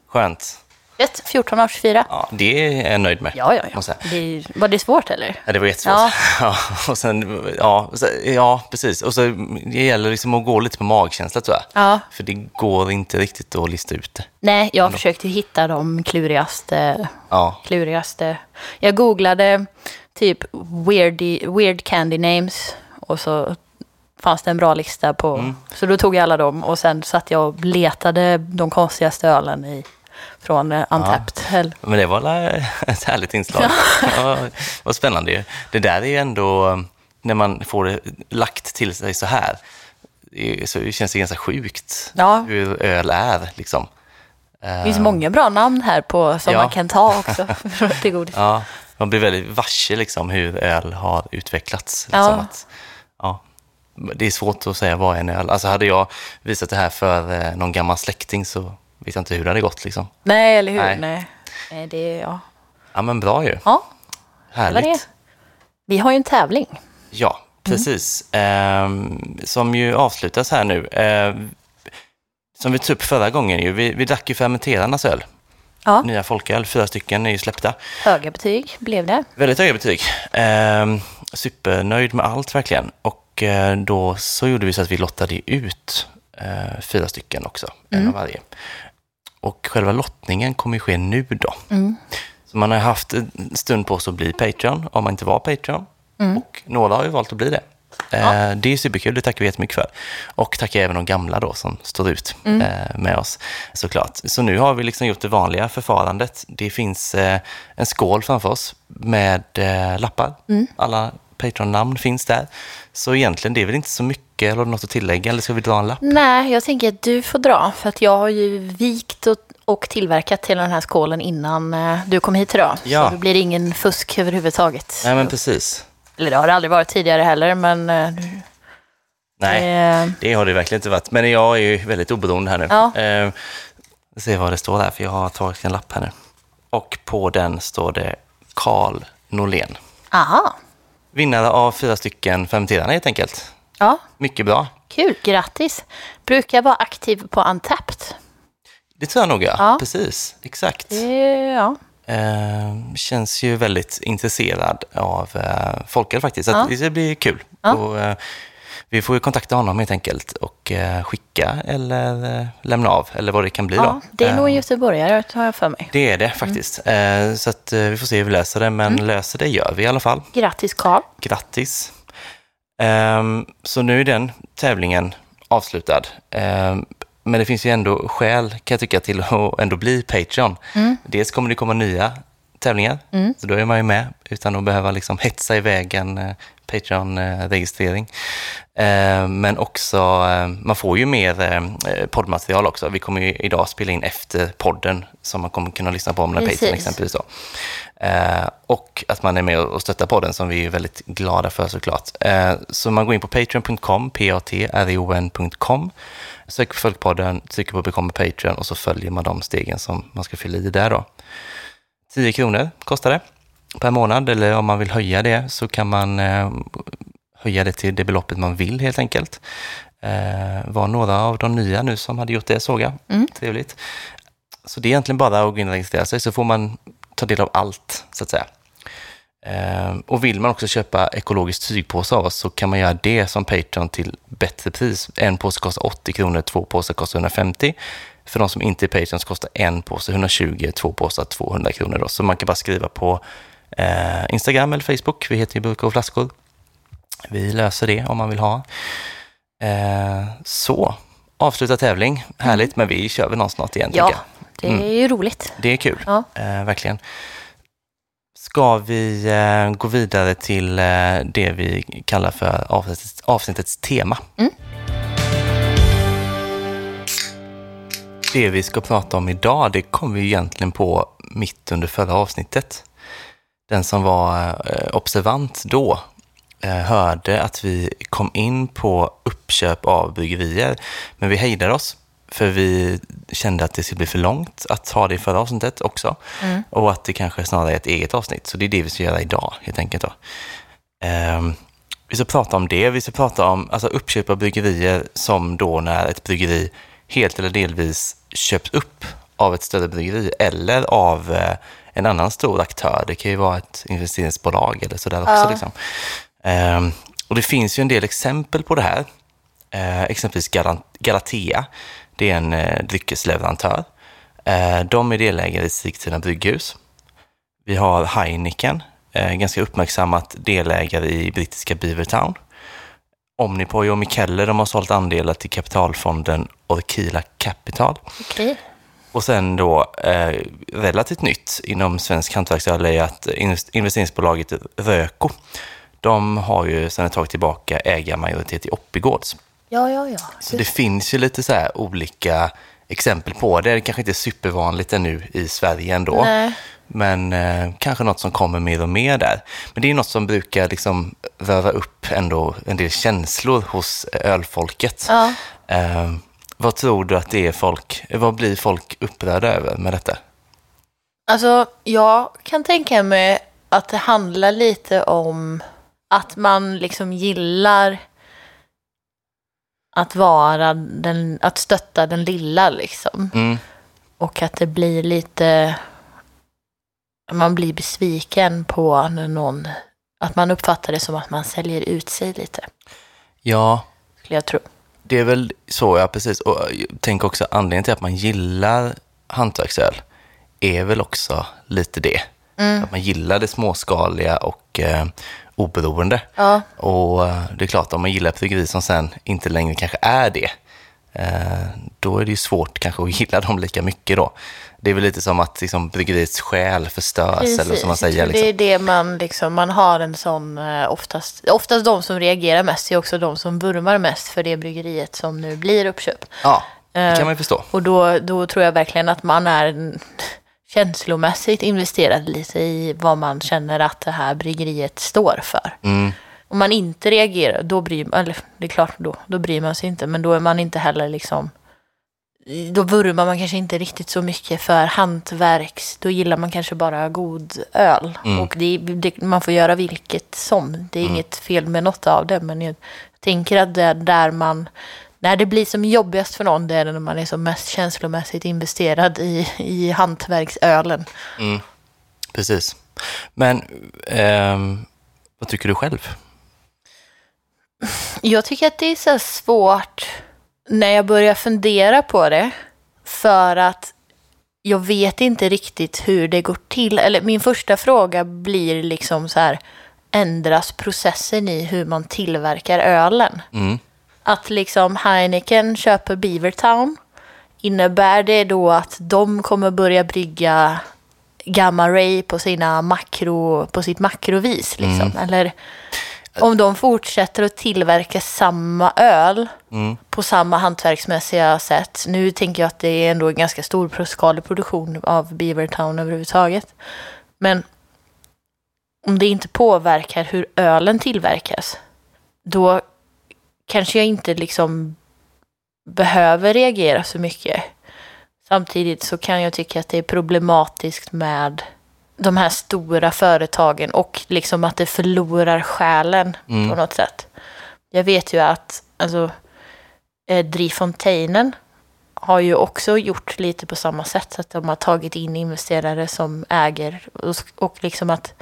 Skönt. Rätt. 14 av 24. Ja, det är jag nöjd med. Ja, ja, ja. Måste jag säga. Det, var det svårt eller? Ja, det var jättesvårt. Ja. Ja. och sen, ja, och så, ja, precis. Och så det gäller liksom att gå lite på magkänsla tror jag. Ja. För det går inte riktigt att lista ut det. Nej, jag försökte hitta de klurigaste, Ja, klurigaste. Jag googlade typ weird, weird candy names och så fanns det en bra lista på. Mm. Så då tog jag alla dem och sen satt jag och letade de konstigaste ölen i, från eh, Untapped. Hell. men det var ett härligt inslag. Ja. vad spännande ju. Det där är ju ändå, när man får det lagt till sig så här, det så känns det ganska sjukt Ja. hur öl är. Liksom. Det finns många bra namn här på som Ja. man kan ta också till godis. Ja, man blir väldigt varse liksom, hur öl har utvecklats. Ja. Liksom, att, ja, det är svårt att säga vad är en öl. Alltså hade jag visat det här för eh, någon gammal släkting så jag inte hur det hade gått. Liksom. Nej, eller hur? Nej. Nej. Nej, det är, ja. Ja, men bra ju. ja, Härligt. det. Vi har ju en tävling. Ja, precis. Ehm, som ju avslutas här nu. Ehm, som vi tog upp förra gången ju. Vi, vi drack ju fermenterarnas öl. Ja, Nya folköl, fyra stycken är ju släppta. höga betyg blev det. Väldigt höga betyg. Ehm, supernöjd med allt verkligen. Och eh, då så gjorde vi så att vi lottade ut eh, fyra stycken också, en av varje. Och själva lottningen kommer ju ske nu då. Mm. Så man har haft en stund på sig att bli Patreon om man inte var Patreon. Och några har ju valt att bli det. Eh, Det är superkul, det tackar vi jättemycket för. Och tackar även de gamla då som står ut eh, med oss såklart. Så nu har vi liksom gjort det vanliga förfarandet. Det finns eh, en skål framför oss med lappar. Alla Patreon-namn finns där. Så egentligen det är väl inte så mycket, eller något att tillägga, eller ska vi dra en lapp? Nej, jag tänker att du får dra. För att jag har ju vikt och, och tillverkat till den här skålen innan eh, du kom hit idag. Ja. Så då blir det ingen fusk överhuvudtaget. Nej men precis. Eller det har det aldrig varit tidigare heller, men... eh, Nej. eh, Det har det verkligen inte varit. Men jag är ju väldigt oberoende här nu. Ja. Eh, ser vad det står här, för jag har tagit en lapp här nu. Och på den står det Karl Norlén. aha. Vinnare av fyra stycken fermenterande helt enkelt. Ja, Mycket bra. kul. Grattis. Brukar vara aktiv på Untapped. Det tror jag nog, ja. Ja. Precis, exakt. Ja. Eh, känns ju väldigt intresserad av eh, folköl faktiskt. Så Ja. det blir kul. Ja. Och, eh, vi får ju kontakta honom helt enkelt och eh, skicka eller eh, lämna av eller vad det kan bli ja, då. det är nog en Eh, göteborgare, har jag för mig. Det är det faktiskt. Eh, Så att vi får se hur vi löser det, men löser det gör vi i alla fall. Grattis Karl. Grattis! Ehm, Så nu är den tävlingen avslutad. Ehm, Men det finns ju ändå skäl, kan jag tycka, till att ändå bli Patreon. Dels kommer det komma nya tävlingar, så då är man ju med utan att behöva liksom hetsa iväg en eh, Patreon-registrering. Ehm, Men också, eh, man får ju mer eh, poddmaterial också. Vi kommer ju idag spela in efter podden som man kommer kunna lyssna på om Precis. Patreon exempelvis. Då. Eh, och att man är med och stöttar podden som vi är väldigt glada för såklart. Eh, så man går in på patreon.com, p-a-t-r-e-o-n.com, söker på Folkpodden, trycker på Become Patreon och så följer man de stegen som man ska fylla i där då. 10 kronor kostar det per månad, eller om man vill höja det så kan man eh, höja det till det beloppet man vill helt enkelt. Eh, var några av de nya nu som hade gjort det såg jag. Trevligt. Så det är egentligen bara att gå in och registrera sig så får man ta del av allt, så att säga. Eh, och vill man också köpa ekologisk tygpåse av oss så kan man göra det som Patreon till bättre pris. En påse kostar 80 kronor, två påsar kostar 150. För de som inte är Patreons kostar en påse 120, två påsar 200 kronor. Då. Så man kan bara skriva på eh, Instagram eller Facebook. Vi heter ju Burkar och flaskor. Vi löser det om man vill ha. Eh, så, avsluta tävling. Härligt, men vi kör väl någon snart igen, Ja, det är ju roligt. Det är kul, Ja. eh, verkligen. Ska vi eh, gå vidare till eh, det vi kallar för avsnittets, avsnittets tema? Mm. Det vi ska prata om idag, det kom vi egentligen på mitt under förra avsnittet. Den som var eh, observant då eh, hörde att vi kom in på uppköp av bryggerier, men vi hejdade oss för vi kände att det skulle bli för långt att ha det i förra avsnittet också. Och att det kanske snarare är ett eget avsnitt. Så det är det vi ska göra idag helt enkelt. Då. Ehm, vi ska prata om det. Vi ska prata om alltså, uppköp av bryggerier som då när ett bryggeri helt eller delvis köps upp av ett större bryggeri eller av eh, en annan stor aktör. Det kan ju vara ett investeringsbolag eller sådär också. Ja. Liksom. Ehm, och det finns ju en del exempel på det här. Eh, exempelvis Galatea. Det är en eh, dryckesleverantör. De är delägare i Sigtuna brygghus. Vi har Heineken, eh, ganska uppmärksammat delägare i brittiska Beavertown. Omnipoy och Mikkeller de har sålt andelar till kapitalfonden Orkila Capital. Okej. Och sen då eh, relativt nytt inom svensk hantverksöl är att invest- investeringsbolaget Röko, de har ju sedan ett tag tillbaka ägarmajoritet i Oppigårds. Ja, ja, ja. Så det finns ju lite så olika exempel på det. Det kanske inte är supervanligt ännu i Sverige ändå. Nej. Men eh, kanske något som kommer mer och mer där. Men det är något som brukar liksom röra upp ändå en del känslor hos eh, ölfolket. Ja. Eh, vad tror du att det är folk, vad blir folk upprörda över med detta? Alltså, jag kan tänka mig att det handlar lite om att man liksom gillar att vara den, att stötta den lilla liksom. Mm, Och att det blir lite, man blir besviken på någon, att man uppfattar det som att man säljer ut sig lite, ja, skulle jag tro. det är väl så, ja precis. Och jag tänker också anledningen till att man gillar hantverksöl är väl också lite det. Att man gillar det småskaliga och eh, oberoende. Ja. Och eh, det är klart, om man gillar bryggeri som sen inte längre kanske är det, eh, då är det ju svårt kanske att gilla dem lika mycket då. Det är väl lite som att liksom, bryggeriets själ förstörs, eller som man säger. Liksom. Det är det man liksom, man har en sån, eh, oftast, oftast de som reagerar mest är också de som vurmar mest för det bryggeriet som nu blir uppköpt. Ja, det Eh, kan man ju förstå. Och då, då tror jag verkligen att man är känslomässigt investerad lite i vad man känner att det här bryggeriet står för. Mm. Om man inte reagerar, då bryr man, eller det är klart då, då bryr man sig inte, men då är man inte heller liksom, då vurmar man kanske inte riktigt så mycket för hantverks, då gillar man kanske bara god öl. Mm. Och det, det, man får göra vilket som, det är inget fel med något av det, men jag tänker att det är där man, när det blir som jobbigast för någon, det är när man är som mest känslomässigt investerad i, i hantverksölen. Mm. Precis. Men ehm, vad tycker du själv? Jag tycker att det är så svårt när jag börjar fundera på det. För att jag vet inte riktigt hur det går till. Eller min första fråga blir liksom så här, ändras processen i hur man tillverkar ölen? Mm. Att liksom Heineken köper Beavertown, innebär det då att de kommer börja brygga Gamma Ray på, sina makro, på sitt makrovis? Liksom? Eller om de fortsätter att tillverka samma öl Mm. på samma hantverksmässiga sätt. Nu tänker jag att det är ändå en ganska stor skalig produktion av Beavertown överhuvudtaget. Men om det inte påverkar hur ölen tillverkas, då kanske jag inte liksom behöver reagera så mycket. Samtidigt så kan jag tycka att det är problematiskt med de här stora företagen och liksom att det förlorar själen Mm. på något sätt. Jag vet ju att alltså, eh, har ju också gjort lite på samma sätt. Så att de har tagit in investerare som äger och, och liksom att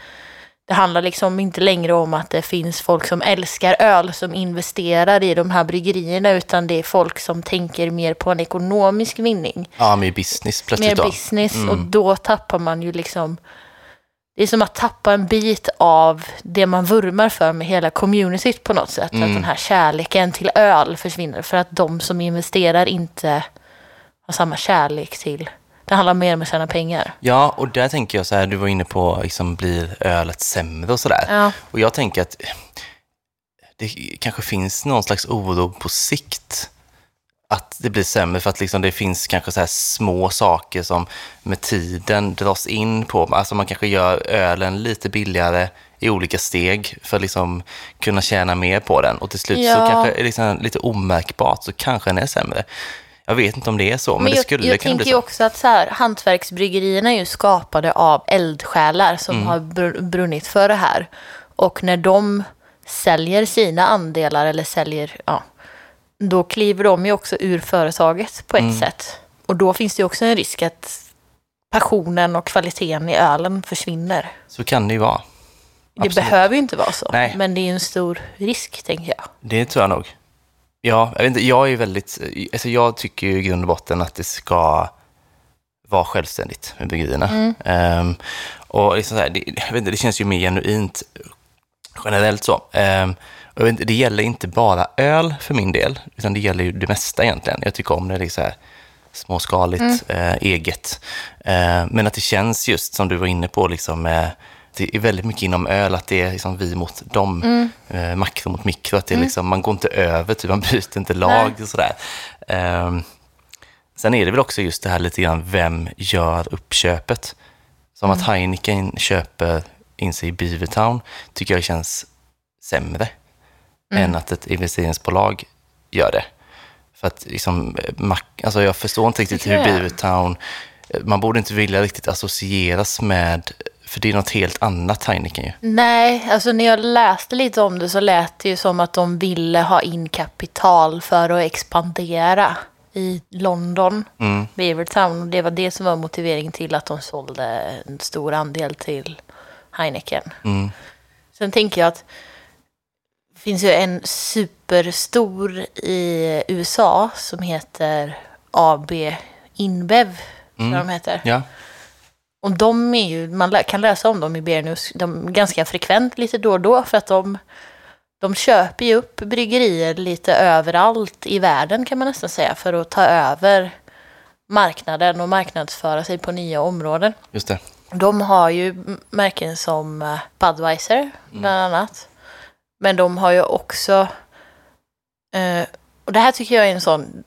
det handlar liksom inte längre om att det finns folk som älskar öl som investerar i de här bryggerierna utan det är folk som tänker mer på en ekonomisk vinning. Ja, med business plötsligt Mer då. business Mm. och då tappar man ju liksom det är som att tappa en bit av det man vurmar för med hela communityt på något sätt. Mm. Att den här kärleken till öl försvinner för att de som investerar inte har samma kärlek till. Det handlar mer om att tjäna pengar. Ja, och där tänker jag så här, du var inne på, liksom, blir ölet sämre och sådär? Ja. Och jag tänker att det kanske finns någon slags oro på sikt att det blir sämre för att liksom det finns kanske så små saker som med tiden dras in på. Alltså man kanske gör ölen lite billigare i olika steg för att liksom kunna tjäna mer på den. Och till slut så Ja. kanske är det liksom lite omärkbart så kanske den är sämre. Jag vet inte om det är så, men, Men det jag, skulle jag kunna bli tänker så. ju också att så här, hantverksbryggerierna är ju skapade av eldsjälar som Mm. har br- brunnit för det här. Och när de säljer sina andelar eller säljer, ja, då kliver de ju också ur företaget på ett Mm. sätt. Och då finns det ju också en risk att passionen och kvaliteten i ölen försvinner. Så kan det ju vara. Det Absolut. behöver ju inte vara så, Nej. men det är en stor risk, tänker jag. Det tror jag nog. Ja, jag, vet inte, jag är väldigt, alltså jag tycker ju i grund och botten att det ska vara självständigt med bryggerierna. Ehm, och liksom så här, det, jag vet inte, det känns ju mer genuint generellt så. Ehm, och inte, det gäller inte bara öl för min del, utan det gäller ju det mesta egentligen. Jag tycker om när det är så här småskaligt, eh, eget. Eh, men att det känns just som du var inne på, liksom, eh, det är väldigt mycket inom öl, att det är liksom vi mot dem, eh, makro mot mikro. Att det är liksom, man går inte över, typ, man byter inte lag och sådär. Ehm, sen är det väl också just det här lite grann, vem gör uppköpet? Som att Heineken köper in sig i Beavertown, tycker jag känns sämre än att ett investeringsbolag gör det. För att liksom, eh, alltså jag förstår inte riktigt hur. Beavertown, eh, man borde inte vilja riktigt associeras med, för det är något helt annat Heineken ju. Nej, alltså när jag läste lite om det så lät det ju som att de ville ha in kapital för att expandera i London, Mm. Beavertown. Och det var det som var motiveringen till att de sålde en stor andel till Heineken. Mm. Sen tänker jag att finns ju en superstor i USA som heter AB Inbev, jag de heter. Ja. Och de är ju, man kan läsa om dem i Bernius de ganska frekvent lite då och då för att de, de köper ju upp bryggerier lite överallt i världen kan man nästan säga för att ta över marknaden och marknadsföra sig på nya områden. Just det. De har ju märken som eh, Budweiser bland annat. Men de har ju också, eh, och det här tycker jag är en sån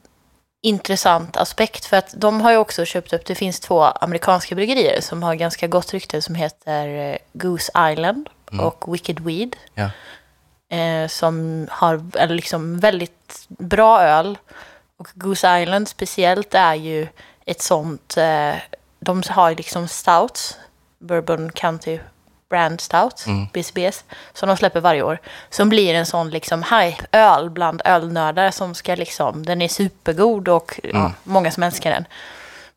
intressant aspekt för att de har ju också köpt upp, det finns två amerikanska bryggerier som har ganska gott rykte som heter eh, Goose Island och Wicked Weed. Ja. Eh, som har liksom väldigt bra öl. Och Goose Island speciellt är ju ett sånt, eh, de har liksom stouts, Bourbon County Brand Stout, BCBS, som de släpper varje år. Som blir en sån liksom hype-öl bland ölnördar som ska liksom, den är supergod och ja, många som älskar den.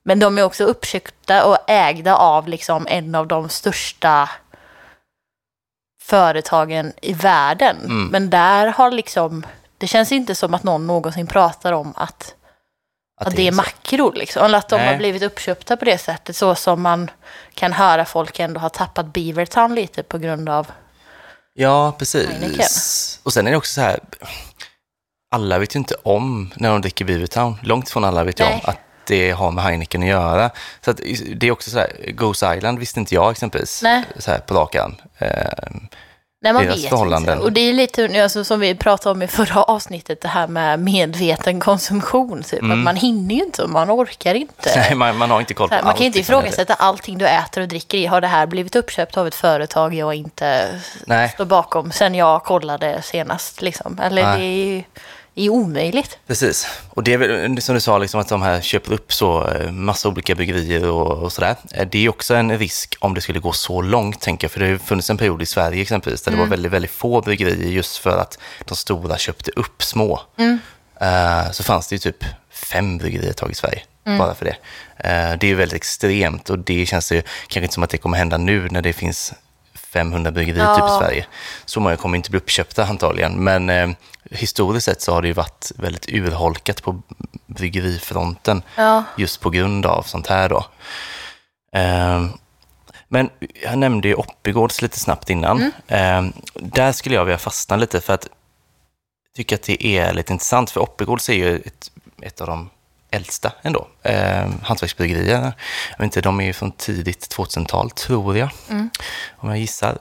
Men de är också uppköpta och ägda av liksom en av de största företagen i världen. Men där har liksom, det känns inte som att någon någonsin pratar om att, att, det är så. makror liksom. Eller att de Nej. har blivit uppköpta på det sättet. Så som man kan höra folk ändå har tappat Beavertown lite på grund av Ja, precis. Heineken. Och sen är det också så här, alla vet ju inte om när de dricker Beavertown. Långt ifrån alla vet ju om att det har med Heineken att göra. Så att det är också så här, Goose Island visste inte jag exempelvis Nej. så här på rak arm. Nej, man Deras vet förhållanden. inte. Och det är lite alltså, som vi pratade om i förra avsnittet, det här med medveten konsumtion. Typ. Att man hinner ju inte och man orkar inte. Mm. nej, man, man har inte koll på här, man kan inte ifrågasätta allting du äter och dricker i. Har det här blivit uppköpt av ett företag jag inte Nej. står bakom sen jag kollade senast? Liksom. Eller Nej. det är ju är ju omöjligt. Precis. Och det är väl som du sa, liksom, att de här köper upp så eh, massa olika bryggerier och, och sådär. Eh, Det är också en risk om det skulle gå så långt, tänker jag. För det har funnits en period i Sverige exempelvis, där det var väldigt, väldigt få bryggerier just för att de stora köpte upp små. Eh, Så fanns det ju typ fem bryggerier ett tag i Sverige, bara för det. Eh, Det är ju väldigt extremt och det känns ju kanske inte som att det kommer hända nu när det finns 500 bryggerier typ i Ja. Sverige. Så många kommer inte bli uppköpta antagligen, men eh, historiskt sett så har det ju varit väldigt urholkat på bryggerifronten Ja. just på grund av sånt här då. Ehm, men jag nämnde ju Oppigårds lite snabbt innan. Ehm, där skulle jag vilja fastna lite för att jag tycker att det är lite intressant, för Oppigårds är ju ett, ett av de äldsta ändå, eh, hantverksbryggerier. Jag vet inte, de är ju från tidigt 2000-tal, tror jag, om jag gissar.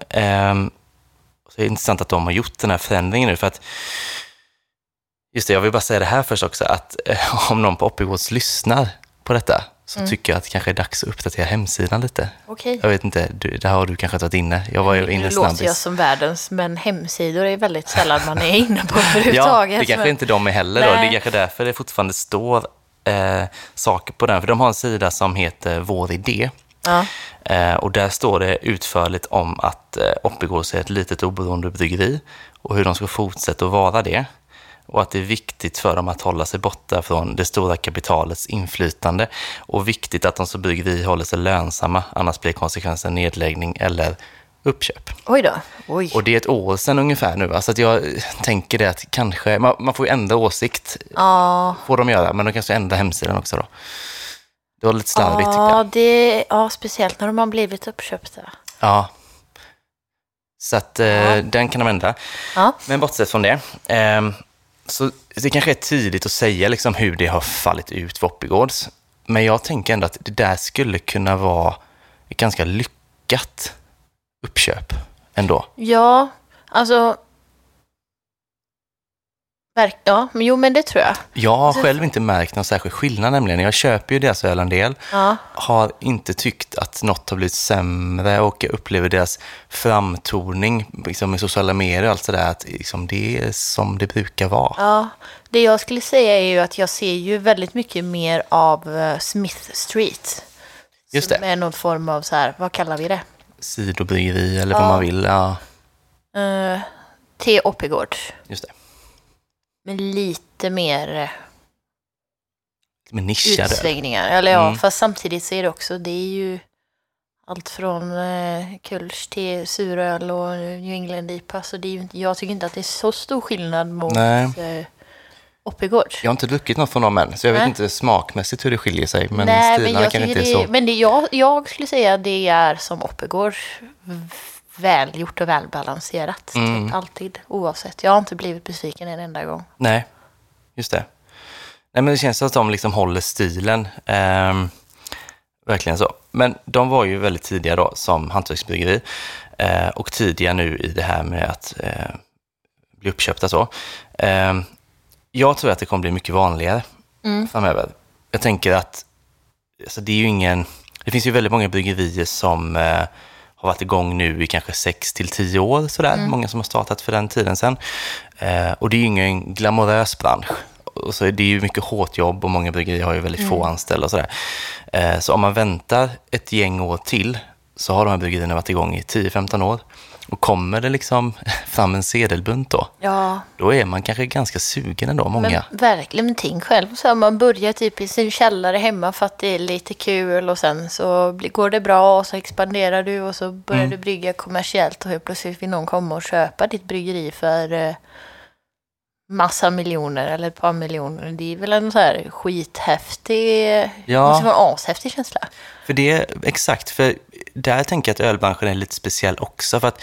Så det är intressant att de har gjort den här förändringen nu, för att Just det, jag vill bara säga det här först också, att eh, om någon på Oppigårds lyssnar på detta, så tycker jag att det kanske är dags att uppdatera hemsidan lite. Okej. Jag vet inte, du, där har du kanske varit inne. Jag var ju inne Nu låter jag snabbis. som världens, men hemsidor är väldigt sällan man är inne på Ja, överhuvudtaget. det kanske men- inte de är heller då. Det Nej. är kanske därför det fortfarande står eh, saker på den. För de har en sida som heter Vår idé. Ja. Eh, och där står det utförligt om att eh, Oppigårds är ett litet oberoende bryggeri och hur de ska fortsätta att vara det. Och att det är viktigt för dem att hålla sig borta från det stora kapitalets inflytande. Och viktigt att de som bryggeri håller sig lönsamma, annars blir konsekvensen nedläggning eller uppköp. Oj då. Oj. Och det är ett år sedan ungefär nu. va? Så att jag tänker det att kanske, man, man får ju ändra åsikt, Ja, får de göra, men de kanske ändrar hemsidan också då. Det var lite slarvigt tycker ja, jag. det, ja, speciellt när de har blivit uppköpta. Ja. Så att eh, den kan de ändra. Ja. Men bortsett från det, ehm, så det kanske är tidigt att säga liksom hur det har fallit ut för Oppigårds. Men jag tänker ändå att det där skulle kunna vara ganska lyckat uppköp ändå. Ja, alltså... Ja, men jo men det tror jag. Jag har själv inte märkt någon särskild skillnad nämligen. Jag köper ju deras öl en del. Ja. Har inte tyckt att något har blivit sämre och jag upplever deras framtoning liksom i sociala medier och allt sådär att liksom det är som det brukar vara. Ja, det jag skulle säga är ju att jag ser ju väldigt mycket mer av eh, Smith Street. Just Som det. är någon form av så här, vad kallar vi det? Sidobryggeri eller vad Ja. man vill. Ja, Uh, T. Oppigård. just det. Med lite mer eh, Med nischade utsvängningar. Eller ja, Mm. fast samtidigt så är det också, det är ju allt från eh, Kölsch till suröl och New England IPA. Så det är ju jag tycker inte att det är så stor skillnad mot Nej. Oppigårds. Jag har inte druckit något från dem än, så jag vet Nej. inte smakmässigt hur det skiljer sig. Men Nej, men stilarna jag, kanske inte är det, så... men det, jag, jag skulle säga det är som Oppigårds välgjort och välbalanserat. Mm. Typ, alltid, oavsett. Jag har inte blivit besviken en enda gång. Nej, just det. Nej, men det känns som att de liksom håller stilen. Ehm, verkligen så. Men de var ju väldigt tidiga då som hantverksbryggeri eh, och tidiga nu i det här med att eh, bli uppköpta så. Jag tror att det kommer bli mycket vanligare Mm. framöver. Jag tänker att alltså det är ju ingen... Det finns ju väldigt många bryggerier som eh, har varit igång nu i kanske 6 till 10 år sådär. Många som har startat för den tiden sen. Eh, och det är ju ingen glamorös bransch. Och så är det ju mycket hårt jobb och många bryggerier har ju väldigt få anställda och sådär. Eh, så om man väntar ett gäng år till så har de här bryggerierna varit igång i 10-15 år. Och kommer det liksom fram en sedelbunt då, Ja, då är man kanske ganska sugen ändå, många. men verkligen. Tänk själv, så man börjar typ i sin källare hemma för att det är lite kul och sen så går det bra och så expanderar du och så börjar Mm. du brygga kommersiellt och helt plötsligt vill någon komma och köpa ditt bryggeri för eh, massa miljoner eller ett par miljoner. Det är väl en så här skithäftig, Ja. måste vara en ashäftig känsla. För det, exakt, för där tänker jag att ölbranschen är lite speciell också. För att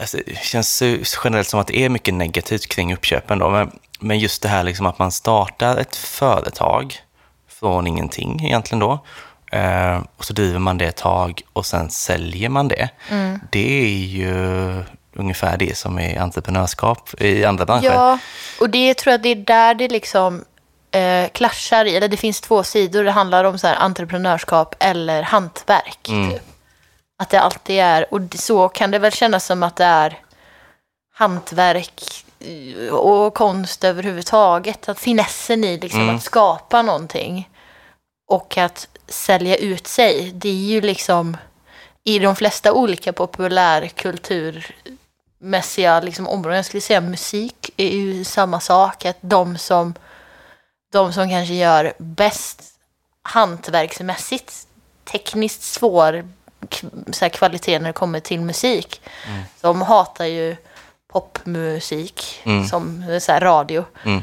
alltså, det känns generellt som att det är mycket negativt kring uppköpen. Då, men, men just det här liksom att man startar ett företag från ingenting egentligen då. Eh, och så driver man det ett tag och sen säljer man det. Det är ju ungefär det som är entreprenörskap i andra branscher. Ja, och det tror jag det är där det liksom eh, clashar i. Eller det finns två sidor. Det handlar om så här entreprenörskap eller hantverk. Typ. Att det alltid är, och så kan det väl kännas som att det är hantverk eh, och konst överhuvudtaget. Att finessen i liksom att skapa någonting och att sälja ut sig. Det är ju liksom i de flesta olika populärkulturmässiga liksom områden. Jag skulle säga musik är ju samma sak. Att de som, de som kanske gör bäst hantverksmässigt, tekniskt svår så här, kvalitet när det kommer till musik. De hatar ju popmusik som så här, radio. Mm.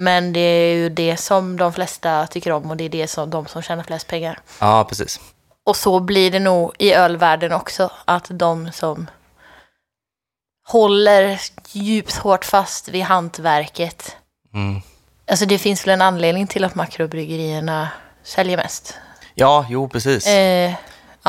Men det är ju det som de flesta tycker om och det är det som de som tjänar flest pengar. ja, precis. Och så blir det nog i ölvärlden också, att de som håller djupt hårt fast vid hantverket. Mm. Alltså det finns väl en anledning till att makrobryggerierna säljer mest. Ja, jo, precis. Eh,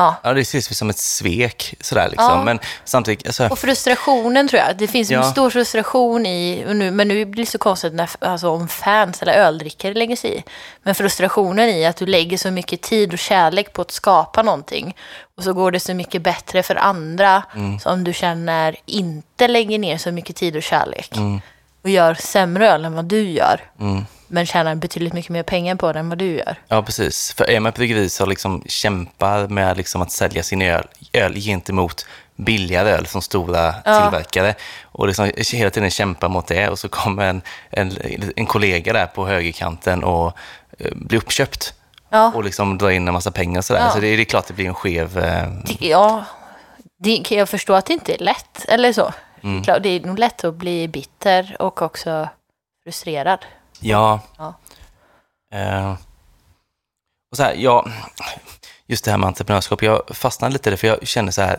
ja. Ja, det ses som ett svek sådär liksom. Ja. Men samtidigt, alltså, Och frustrationen tror jag. Det finns Ja. en stor frustration i, nu, men nu blir det så konstigt när, alltså, om fans eller öldrickare lägger sig i. Men frustrationen i att du lägger så mycket tid och kärlek på att skapa någonting. Och så går det så mycket bättre för andra som du känner inte lägger ner så mycket tid och kärlek. Och gör sämre öl än vad du gör. Men tjänar betydligt mycket mer pengar på det än vad du gör. Ja, precis. För är man ett bryggeri så liksom kämpar med liksom att sälja sin öl, öl gentemot billigare öl från stora tillverkare och liksom hela tiden kämpar mot det och så kommer en, en, en kollega där på högerkanten och eh, blir uppköpt Ja. och liksom drar in en massa pengar och sådär. Ja. Så det, det är klart det blir en skev... Eh, Ja, det kan jag förstå att det inte är lätt, eller så. Klart, Det är nog lätt att bli bitter och också frustrerad. Ja. Ja. Eh, och så här, ja, just det här med entreprenörskap, jag fastnade lite i det för jag känner så här,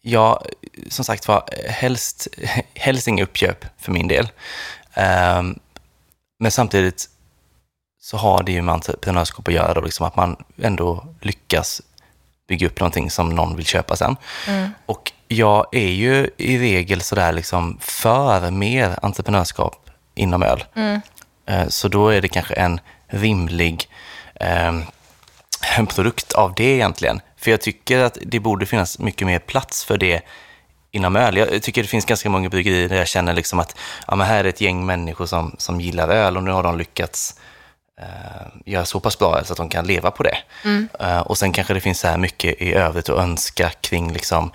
ja, som sagt var, helst, helst inga uppköp för min del. Eh, men samtidigt så har det ju med entreprenörskap att göra då, liksom att man ändå lyckas bygga upp någonting som någon vill köpa sen. Och jag är ju i regel sådär liksom för mer entreprenörskap inom öl. Eh, Så då är det kanske en rimlig eh, produkt av det egentligen. För jag tycker att det borde finnas mycket mer plats för det inom öl. Jag tycker det finns ganska många bryggerier där jag känner liksom att ja, men här är ett gäng människor som, som gillar öl och nu har de lyckats eh, göra så pass bra så att de kan leva på det. Eh, och sen kanske det finns så här mycket i övrigt att önska kring liksom,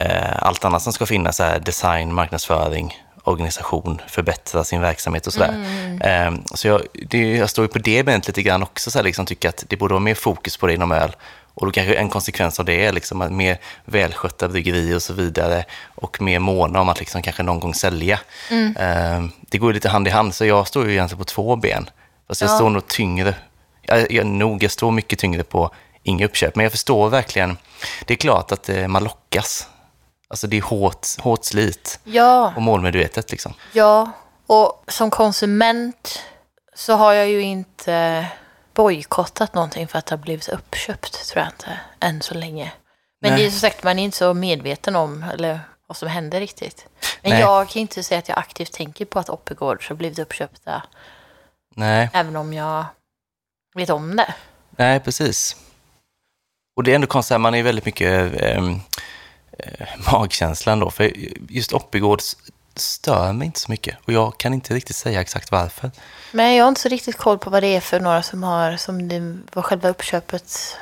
eh, allt annat som ska finnas, så här design, marknadsföring, organisation, förbättra sin verksamhet och sådär. Eh, så jag, det, jag står ju på det benet lite grann också, så här, liksom, tycker att det borde vara mer fokus på det inom öl Och då kanske en konsekvens av det är liksom att mer välskötta bryggerier och så vidare och mer måna om att liksom kanske någon gång sälja. Mm. Eh, det går ju lite hand i hand, så jag står ju egentligen på två ben. Fast jag Ja. står nog tyngre, jag, jag, nog, jag står mycket tyngre på inga uppköp. Men jag förstår verkligen, det är klart att eh, man lockas. Alltså det är hårt, hårt slit Ja, och målmedvetet liksom. ja. Och som konsument så har jag ju inte bojkottat någonting för att det har blivit uppköpt, tror jag inte, än så länge. Men Nej. det är som sagt, man är inte så medveten om eller vad som händer riktigt. Men Nej. jag kan inte säga att jag aktivt tänker på att Oppigårds har blivit uppköpta, Nej. även om jag vet om det. Nej, precis. Och det är ändå konstigt, man är väldigt mycket eh, eh, Eh, magkänslan då, för just Oppigårds stör mig inte så mycket och jag kan inte riktigt säga exakt varför. Men jag har inte så riktigt koll på vad det är för några som har, som det var själva uppköpet.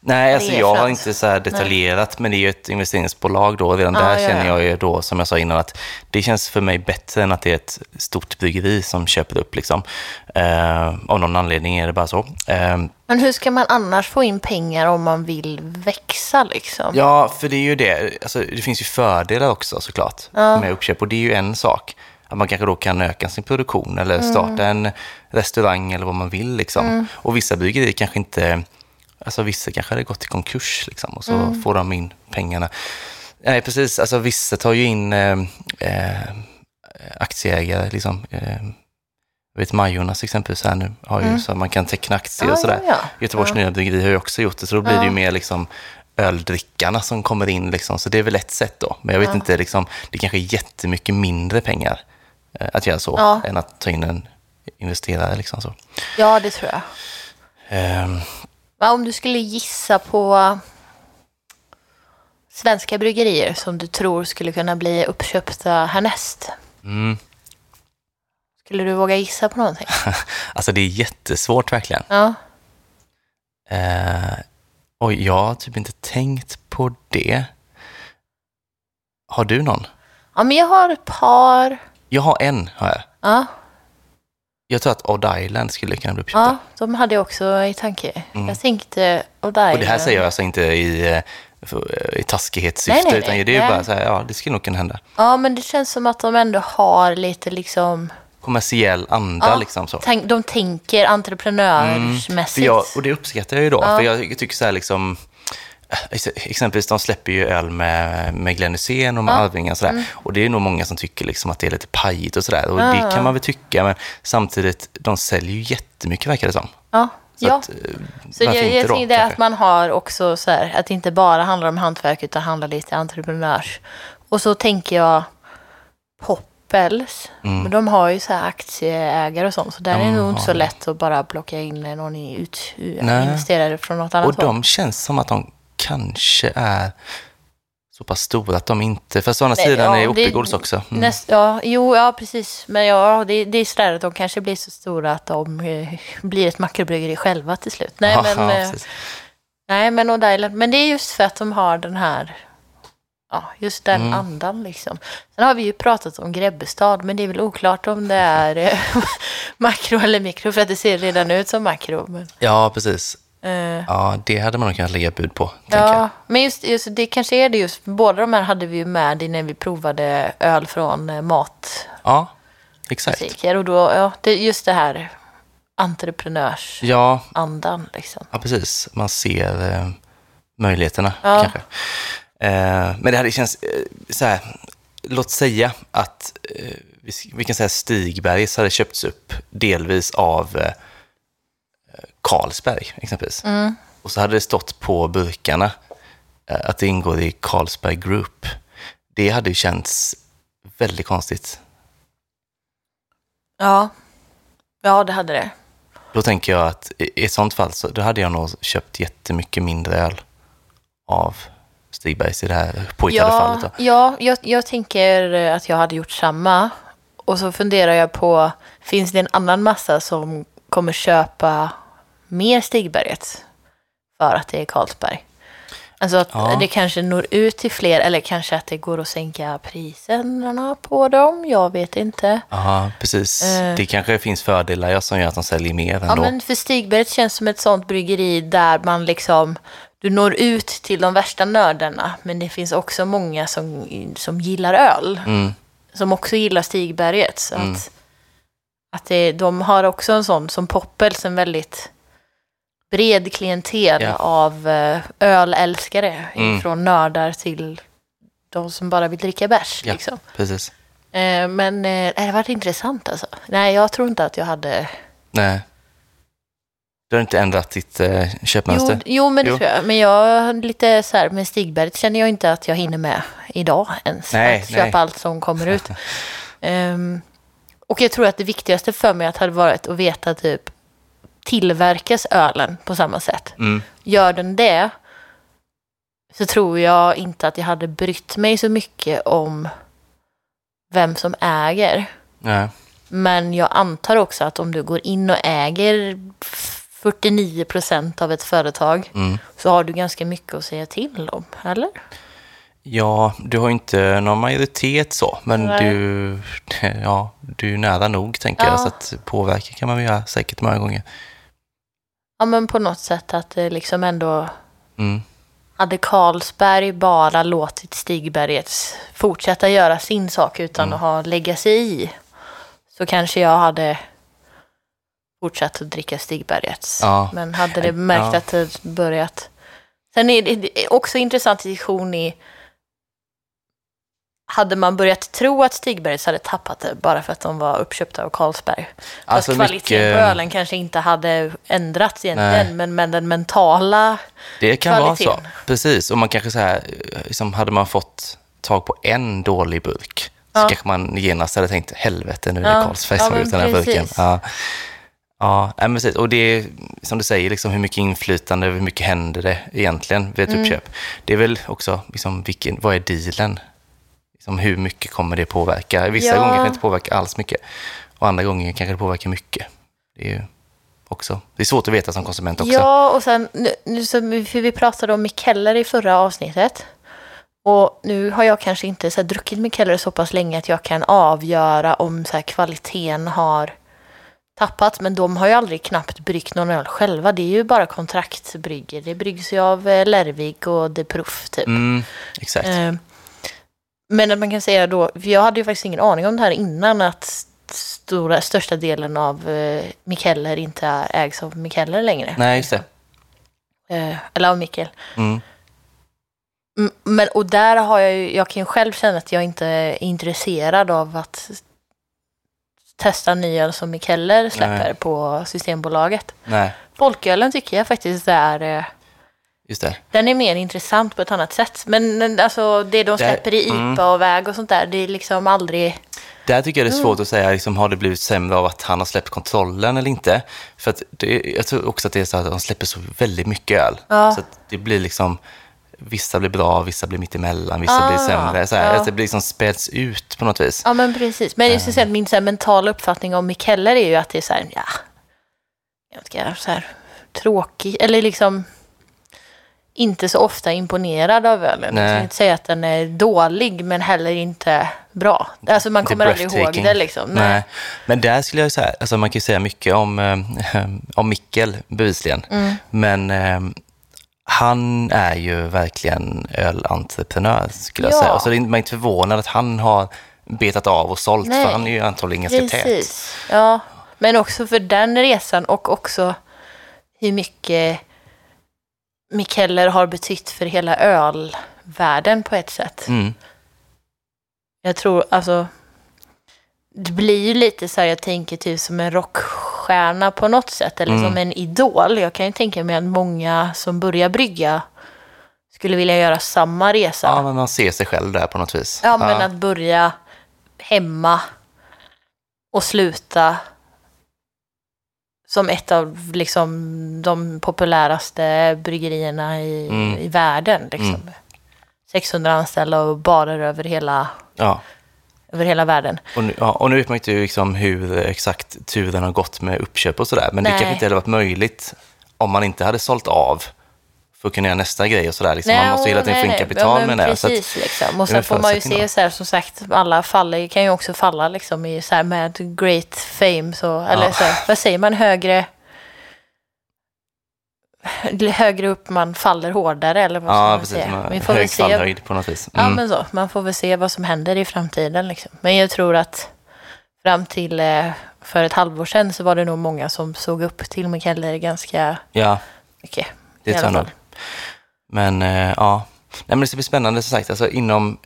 Nej, alltså jag har inte så här detaljerat, men det är ju ett investeringsbolag då. Redan Ja, där ja, känner ja. jag ju då, som jag sa innan, att det känns för mig bättre än att det är ett stort bryggeri som köper upp liksom. Eh, av någon anledning är det bara så. Eh, Men hur ska man annars få in pengar om man vill växa liksom? Ja, för det är ju det. Alltså, det finns ju fördelar också såklart Ja. med uppköp och det är ju en sak. Att man kanske då kan öka sin produktion eller starta en restaurang eller vad man vill. Liksom. Och vissa bryggerier kanske inte, alltså vissa kanske hade gått i konkurs liksom, och så får de in pengarna. Nej, precis. Alltså vissa tar ju in eh, eh, aktieägare, liksom. Eh, vet Majornas exempelvis här nu, har ju så att man kan teckna aktier Ja, och sådär. ja, ja. Göteborgs Ja. nya bryggeri har ju också gjort det, så då blir det ju mer liksom öldrickarna som kommer in, liksom. så det är väl ett sätt då. Men jag vet inte, liksom, det kanske är jättemycket mindre pengar eh, att göra så, än att ta in en investerare. Liksom, så. Ja, det tror jag. Ehm, Men om du skulle gissa på svenska bryggerier som du tror skulle kunna bli uppköpta härnäst. mm, Skulle du våga gissa på någonting? alltså det är jättesvårt verkligen. Ja. Eh, oj, jag har typ inte tänkt på det. Har du någon? Ja, men jag har ett par. Jag har en, har jag. Ja, Jag tror att Odd Island skulle kunna bli uppköpta. ja de hade jag också i tanke. Mm. Jag tänkte, och där Och det här säger jag alltså inte i, eh, för- i taskighetssyfte, Nej, nej, nej. utan det är ju bara så här, ja, det skulle nog kunna hända. Ja, men det känns som att de ändå har lite liksom... Kommersiell anda Ja, liksom så. Tänk, de tänker entreprenörsmässigt. För jag, och det uppskattar jag ju då, Ja. för jag tycker så här liksom, eh, exempelvis de släpper ju öl med, med Glenn Hysén och med Ja. Arvingar och sådär. Och det är nog många som tycker liksom att det är lite pajigt och sådär. Och Ja, det kan man väl tycka, men samtidigt, de säljer ju jättemycket verkar det som. Ja, Så ja. att, eh, Så jag, jag tänkte kanske? att man har också så här, att det inte bara handlar om hantverk utan handlar lite entreprenörs. Och så tänker jag Poppels, Mm. men de har ju så här aktieägare och sånt, så där är det De nog inte så det. lätt att bara plocka in någon ut, Nej. investerare från något annat Och håll. de känns som att de kanske är så pass stora att de inte... Andra Nej, sidan ja, är Oppigårds också. Mm. Näst, ja, jo, ja precis. Men ja, det, det är sådär att de kanske blir så stora att de eh, blir ett makrobryggeri själva till slut. Nej, Ja, men, ja, eh, nej, men, Island, men det är just för att de har den här, ja, just den Mm. andan liksom. Sen har vi ju pratat om Grebbestad, men det är väl oklart om det är eh, makro eller mikro, för att det ser redan ut som makro. Men, ja, precis. Eh, Ja, det hade man nog kunnat lägga bud på, tänker jag. Ja, men just, just det kanske är det just. Båda de här hade vi ju med i när vi provade öl från eh, matbutiker. Ja, exakt. Och då, ja, det just det här entreprenörsandan Ja, liksom. ja, precis. Man ser eh, möjligheterna Ja. kanske. Eh, men det här det känns eh, så här, låt säga att eh, vi, vi kan säga Stigbergs hade köpts upp delvis av Carlsberg exempelvis. Mm. Och så hade det stått på burkarna eh, att det ingår i Carlsberg Group. Det hade ju känts väldigt konstigt. Ja. ja, det hade det. Då tänker jag att i i ett sånt fall så då hade jag nog köpt jättemycket mindre öl av Stigbergs i det här påhittade Ja, fallet. Då. ja jag, jag tänker att jag hade gjort samma. Och så funderar jag på, finns det en annan massa som kommer köpa mer Stigberget för att det är Carlsberg? Alltså att Ja. det kanske når ut till fler eller kanske att det går att sänka priserna på dem. Jag vet inte. Ja, precis. Eh. Det kanske finns fördelar ja, som gör att de säljer mer ändå. Ja, men för Stigberget känns som ett sånt bryggeri där man liksom, du når ut till de värsta nördarna, men det finns också många som, som gillar öl, Mm, som också gillar Stigberget. Så att, att det, de har också en sån, som Poppels, en väldigt bred klientel Ja. av eh, ölälskare, Mm. från nördar till de som bara vill dricka bärs. Ja. Liksom. precis. Eh, men eh, det har varit intressant alltså. Nej, jag tror inte att jag hade Nej. Du har inte ändrat ditt eh, köpmönster? Jo, jo, men det Jo. tror jag. Men jag lite så här med Stigberget känner jag inte att jag hinner med idag ens. Nej, att nej. köpa allt som kommer ut. Ehm, och jag tror att det viktigaste för mig att hade varit att veta typ tillverkas ölen på samma sätt. Mm. Gör den det så tror jag inte att jag hade brytt mig så mycket om vem som äger. Nej. Men jag antar också att om du går in och äger 49 procent av ett företag Mm. så har du ganska mycket att säga till om, eller? Ja, du har inte någon majoritet så, men Nej. du, ja, du är nära nog tänker Ja. jag, så att påverka kan man väl göra säkert många gånger. Ja, men på något sätt att det liksom ändå... Mm. Hade Carlsberg bara låtit Stigbergets fortsätta göra sin sak utan Mm. att ha lägga sig i så kanske jag hade fortsatt att dricka Stigbergets. Ja. Men hade det märkt Ja. att det börjat... Sen är det också intressant diskussion i... Hade man börjat tro att Stigbergets hade tappat det bara för att de var uppköpta av Carlsberg? Fast Alltså kvaliteten mycket- på ölen kanske inte hade ändrats egentligen, Nej. men, men den mentala... Det kan vara så, Kvaliteten. precis. Och man kanske så här, liksom, hade man fått tag på en dålig burk så Ja. kanske man genast hade tänkt helvete nu är det Ja. Carlsberg Ja, som men ut den här burken. Ja, ja men precis. Och det är som du säger, liksom, hur mycket inflytande, hur mycket händer det egentligen vid ett Mm. uppköp? Det är väl också, liksom, vilken, vad är dealen? Liksom, hur mycket kommer det påverka? Vissa Ja. gånger kan det inte påverka alls mycket och andra gånger kanske det påverkar mycket. Det är också, det är svårt att veta som konsument också. Ja, och sen, nu, så, för vi pratade om Mikeller i förra avsnittet. Och nu har jag kanske inte så här, druckit Mikeller så pass länge att jag kan avgöra om så här, kvaliteten har tappats. Men de har ju aldrig knappt bryggt någon öl själva. Det är ju bara kontraktbrygger. Det bryggs ju av eh, Lervig och De Prof typ. Mm, exakt. Men att man kan säga då, för jag hade ju faktiskt ingen aning om det här innan att stora, största delen av eh, Mikeller inte ägs av Mikeller längre. Nej, just det. Eh, eller av Mikkel. Mm. Men, och där har jag ju, jag kan ju själv känna att jag inte är intresserad av att testa ny öl som Mikeller släpper Nej. på Systembolaget. Nej, Folkölen tycker jag faktiskt är, eh, just det. den är mer intressant på ett annat sätt. Men alltså det de släpper i IPA mm. och väg och sånt där, det är liksom aldrig... Där tycker jag det är Mm. svårt att säga, liksom, har det blivit sämre av att han har släppt kontrollen eller inte? För det, jag tror också att det är så att de släpper så väldigt mycket öl. Ja. Så det blir liksom, vissa blir bra, vissa blir mittemellan, vissa Ah, blir sämre. Så här, ja. att det blir liksom späds ut på något vis. Ja men precis. Men jag ska säga att min så här, mentala uppfattning om Mikeller är ju att det är så här, ja, jag inte, så här tråkig, eller liksom inte så ofta imponerad av ölen. Nej. Jag kan inte säga att den är dålig men heller inte bra. Alltså man kommer aldrig ihåg det liksom. Nej. Men där skulle jag säga, alltså man kan ju säga mycket om, eh, om Mikkel bevisligen. Mm. Men eh, han är ju verkligen ölentreprenör skulle jag Ja. säga. Och så är det- man är inte förvånad att han har betat av och sålt, Nej. för han är ju antagligen ganska tät. Ja, men också för den resan och också hur mycket Mikeller har betytt för hela ölvärlden på ett sätt. Mm. Jag tror, alltså, det blir ju lite så här, jag tänker typ som en rockstjärna på något sätt, eller Mm. som en idol. Jag kan ju tänka mig att många som börjar brygga skulle vilja göra samma resa. Ja, men man ser sig själv där på något vis. Ja, men att börja hemma och sluta som ett av liksom, de populäraste bryggerierna i, Mm. i världen. Liksom. Mm. 600 anställda och barer över hela, Ja. över hela världen. Och nu, ja, och nu vet man inte liksom hur exakt turen har gått med uppköp och sådär. Men det Nej. kanske inte hade varit möjligt om man inte hade sålt av för att kunna göra nästa grej och sådär. Liksom. Nej, man måste hela tiden få in kapital ja, med det. Precis, liksom. Och sen får man ju se så här, som sagt, alla faller kan ju också falla liksom i så här med great fame så, eller Ja. så här, vad säger man, högre högre upp man faller hårdare eller vad ja, man precis. säga. Man, Vi får väl hög se. fallhöjd på något vis. Ja, Mm. men så. Man får väl se vad som händer i framtiden. Liksom. Men jag tror att fram till eh, för ett halvår sedan så var det nog många som såg upp till Mikael ganska ja, mycket. det tror jag nog. Men eh, ja, Nej, men det ska bli spännande som sagt. Alltså, inom,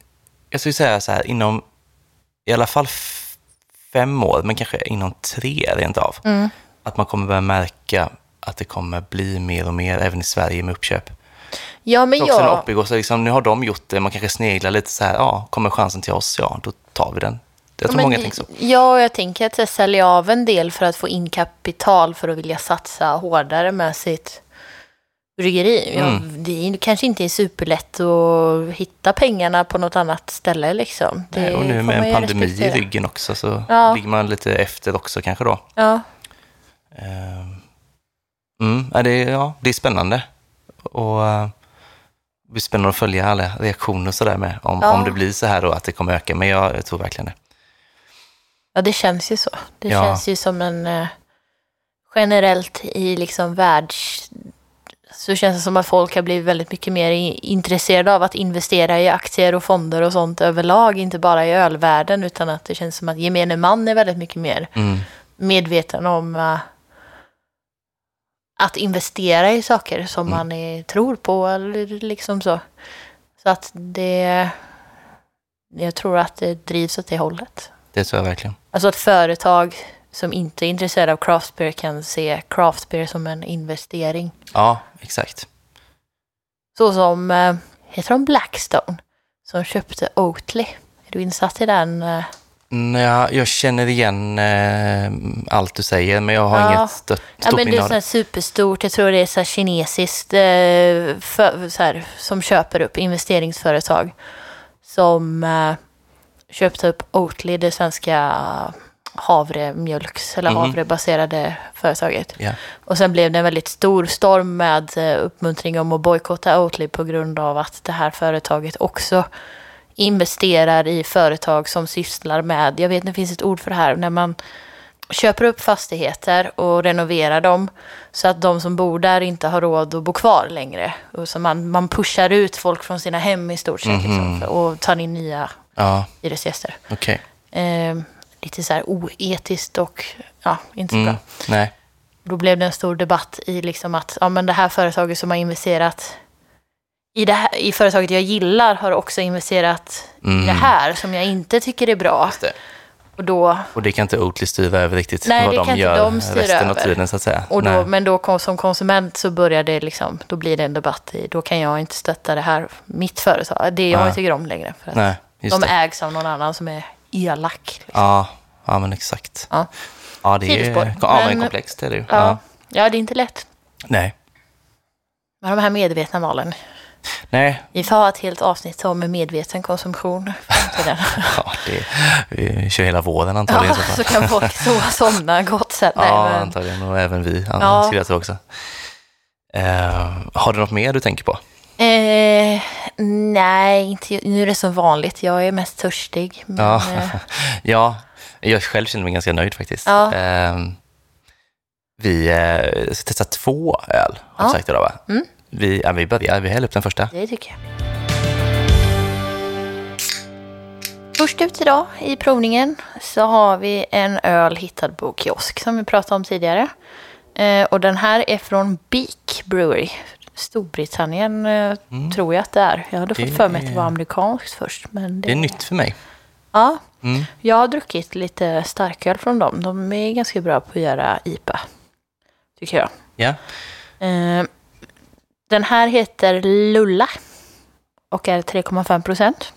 jag skulle säga så här, inom i alla fall fem år, men kanske inom tre rent av. Mm. Att man kommer börja märka att det kommer bli mer och mer även i Sverige med uppköp. Ja, men Så också jag... Oppigo, så liksom, nu har de gjort det, man kanske sneglar lite så här, ja, kommer chansen till oss, ja, då tar vi den. Jag tror men, många tänker så. Ja, jag tänker att jag säljer av en del för att få in kapital för att vilja satsa hårdare med sitt bryggeri. Ja, Mm. det är, kanske inte är superlätt att hitta pengarna på något annat ställe liksom. Det Nej, och nu med en pandemi i ryggen också så Ja. ligger man lite efter också kanske då. Ja, Ehm, Mm, ja, det, är, ja, det är spännande. Och eh, det blir spännande att följa alla reaktioner och sådär med. Om, Ja. om det blir så här då att det kommer öka. Men jag, jag tror verkligen det. ja, det känns ju så. Det Ja. känns ju som en... eh, generellt i liksom världs... Så känns det som att folk har blivit väldigt mycket mer intresserade av att investera i aktier och fonder och sånt överlag. Inte bara i ölvärlden utan att det känns som att gemene man är väldigt mycket mer Mm. medveten om eh, att investera i saker som Mm. man är, tror på eller liksom så. Så att det... Jag tror att det drivs åt det hållet. Det tror jag verkligen. Alltså att företag som inte är intresserade av craft beer kan se craft beer som en investering. Ja, exakt. Så som, eh, heter de Blackstone? Som köpte Oatly. Är du insatt i den? eh? Mm, ja, jag känner igen eh, allt du säger, men jag har Ja. inget stort, Ja, men det är så superstort. Jag tror det är så kinesiskt eh, för, så här, som köper upp investeringsföretag. Som eh, köpte upp Oatly, det svenska havremjölks eller Mhm. havrebaserade företaget. Ja. Och sen blev det en väldigt stor storm med eh, uppmuntring om att bojkotta Oatly på grund av att det här företaget också investerar i företag som sysslar med, jag vet det finns ett ord för det här, när man köper upp fastigheter och renoverar dem så att de som bor där inte har råd att bo kvar längre. Och så man, man pushar ut folk från sina hem i stort sett liksom, för, och tar in nya Ja, hyresgäster. okej. Eh, lite så här oetiskt och ja, inte så bra. Mm. Nej, Då blev det en stor debatt i liksom att ja, men det här företaget som har investerat i, det här, i företaget jag gillar har också investerat i Mm. det här som jag inte tycker är bra. Och då, Och det kan inte Oatly styra över riktigt, Nej, vad det de kan gör de resten av över. tiden så att säga. och då, Nej. men då som konsument så börjar det liksom, då blir det en debatt i, då kan jag inte stötta det här, mitt företag, det jag inte tycker om längre. För att Nej, de det. ägs av någon annan som är elak. Liksom. Ja, ja, men exakt. Ja. Ja, det är, ja, men Men- komplext är det ju. Ja. Ja. ja, det är inte lätt Nej. med de här medvetna valen. Nej, Vi får ha ett helt avsnitt om medveten konsumtion. ja, det, vi kör hela våren antagligen. Ja, så så kan folk sova somna gott sen. Ja, men, antagligen. Och även vi, Ja. skulle jag också. Eh, har du något mer du tänker på? Eh, nej, inte, nu är det som vanligt. Jag är mest törstig. Men, Ja. eh, ja, jag själv känner mig ganska nöjd faktiskt. Ja. Eh, vi eh, ska testa två öl, har Ja. sagt idag va? Mm. Vi, ja, vi börjar, vi häller upp den första. det tycker jag. Först ut idag i provningen så har vi en öl hittad på kiosk som vi pratade om tidigare. Eh, och den här är från Beak Brewery. Storbritannien eh, tror jag att det är. Jag hade fått Mm. För mig att det var amerikanskt först. Men det, Det är nytt för mig. Ja, Mm. jag har druckit lite starköl från dem. De är ganska bra på att göra IPA. Tycker jag. Ja, Eh, den här heter Lulla och är 3,5 procent.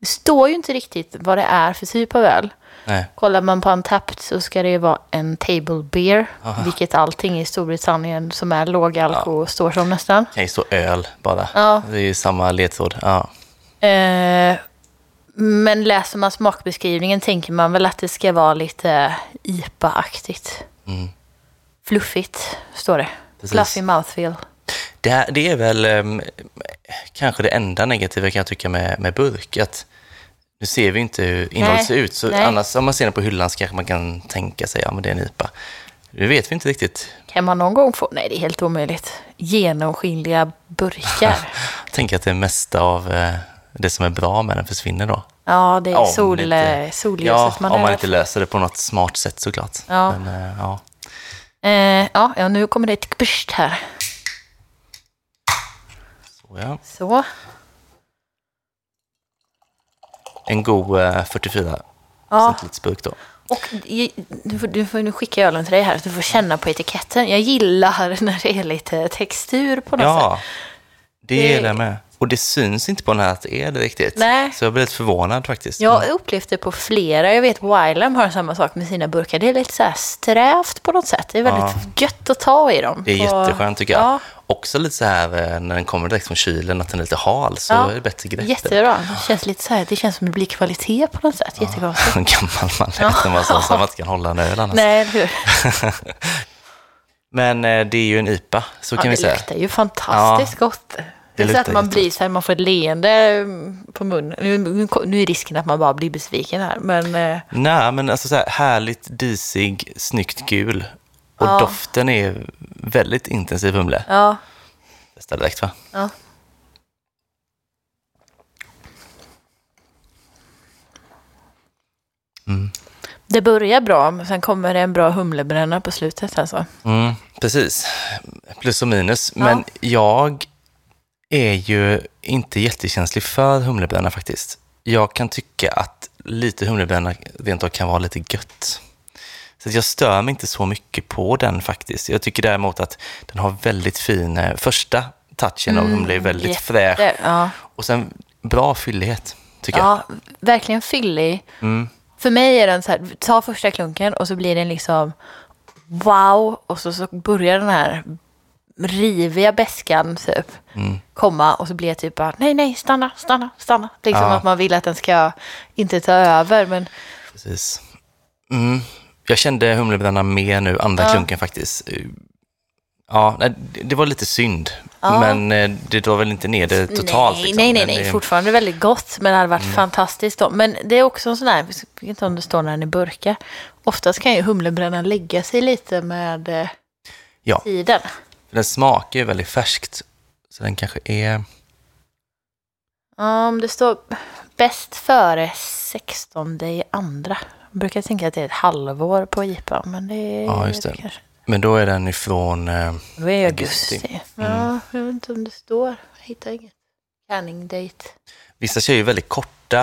Det står ju inte riktigt vad det är för typ av öl. Nej. Kollar man på Untapped så ska det ju vara en table beer, Aha. vilket allting i Storbritannien som är låg alkohol står som nästan. kan ju stå öl bara. Ja. Det är ju samma ledtråd. Ja. Eh, men läser man smakbeskrivningen tänker man väl att det ska vara lite IPA-aktigt. Mm. Fluffigt, står det. Precis. Fluffy mouthfeel. Det, här, det är väl um, kanske det enda negativa kan jag tycka med, med burk. Att nu ser vi inte hur innehållet ser ut, så nej. annars om man ser den på hyllan så kanske man kan tänka sig, ja men det är en IPA. Det vet vi inte riktigt. Kan man någon gång få... Nej, det är helt omöjligt. Genomskinliga burkar. Tänk att det mesta av eh, det som är bra med den försvinner då. Ja, det är Om sol, inte- solljuset Ja, man om man inte löser det på något smart sätt såklart. Ja. Men, eh, ja. Eh, ja, ja, nu kommer det ett bürst här. Så, ja. Så. En god eh, 44 Ja, centiliters burk då. och du får, du får, nu skickar jag ölen till dig här, så du får känna på etiketten. Jag gillar när det är lite textur på något sätt. Ja, det gillar jag med. Och det syns inte på den här att det är det riktigt. Nej. Så jag blir lite förvånad faktiskt. Jag har upplevt det på flera. Jag vet Wylam har samma sak med sina burkar. Det är lite så här strävt på något sätt. Det är väldigt gött att ta i dem. Det är Och- jätteskönt tycker jag. Ja, Också lite så här eh, när den kommer direkt från kylen, att den är lite hal, så Ja. är det bättre grepp. jättebra. Det känns lite så här, det känns som det blir kvalitet på något sätt. Jättekonstigt. En gammal man efter man sa så man inte kan hålla en öl annars. Nej, hur? Men eh, det är ju en IPA, så Ja, kan vi det säga. luktar ju fantastiskt gott. Det är så att man blir så här, man får ett leende mm, på munnen. Nu, nu, nu är risken att man bara blir besviken här, men eh, Nej, men alltså så här, härligt disig, snyggt gul. Och Ja. doften är väldigt intensiv humle. ja. Testa direkt va? ja. Mm. Det börjar bra, men sen kommer det en bra humlebränna på slutet alltså. Mm, precis. Plus och minus. Ja. Men jag är ju inte jättekänslig för humlebönor faktiskt. Jag kan tycka att lite humlebönor rent av kan vara lite gött. Så jag stör mig inte så mycket på den faktiskt. Jag tycker däremot att den har väldigt fin, eh, första touchen av humle är väldigt Mm, jätte- fräsch. Ja, Och sen bra fyllighet, tycker jag. ja verkligen fyllig. Mm. För mig är den så här, ta första klunken och så blir den liksom wow och så, så börjar den här riviga beskan typ Mm. komma och så blir jag typ bara nej, nej, stanna, stanna, stanna. Liksom Ja. att man vill att den ska inte ta över men Precis. Mm. Jag kände humlebrännan mer nu, andra Ja. klunken faktiskt. Ja, nej, det- var lite synd. Ja. Men eh, det drar väl inte ner det totalt. nej, liksom. nej, nej, nej, det- fortfarande väldigt gott men det hade varit fantastiskt då. Men det är också en sån här, jag vet inte om det står när den är burkar. Oftast kan ju humlebrännan lägga sig lite med eh, Ja. tiden. Den smakar ju väldigt färskt. Så den kanske är... Ja, om det står bäst före 16 i andra. Jag brukar tänka att det är ett halvår på IPA, men det är Ja, just det. kanske. Men då är den ifrån... Eh, Då är det Augusti. augusti. Mm. Ja, jag vet inte om det står. Jag hittar inget. Canning date. vissa kör ju väldigt korta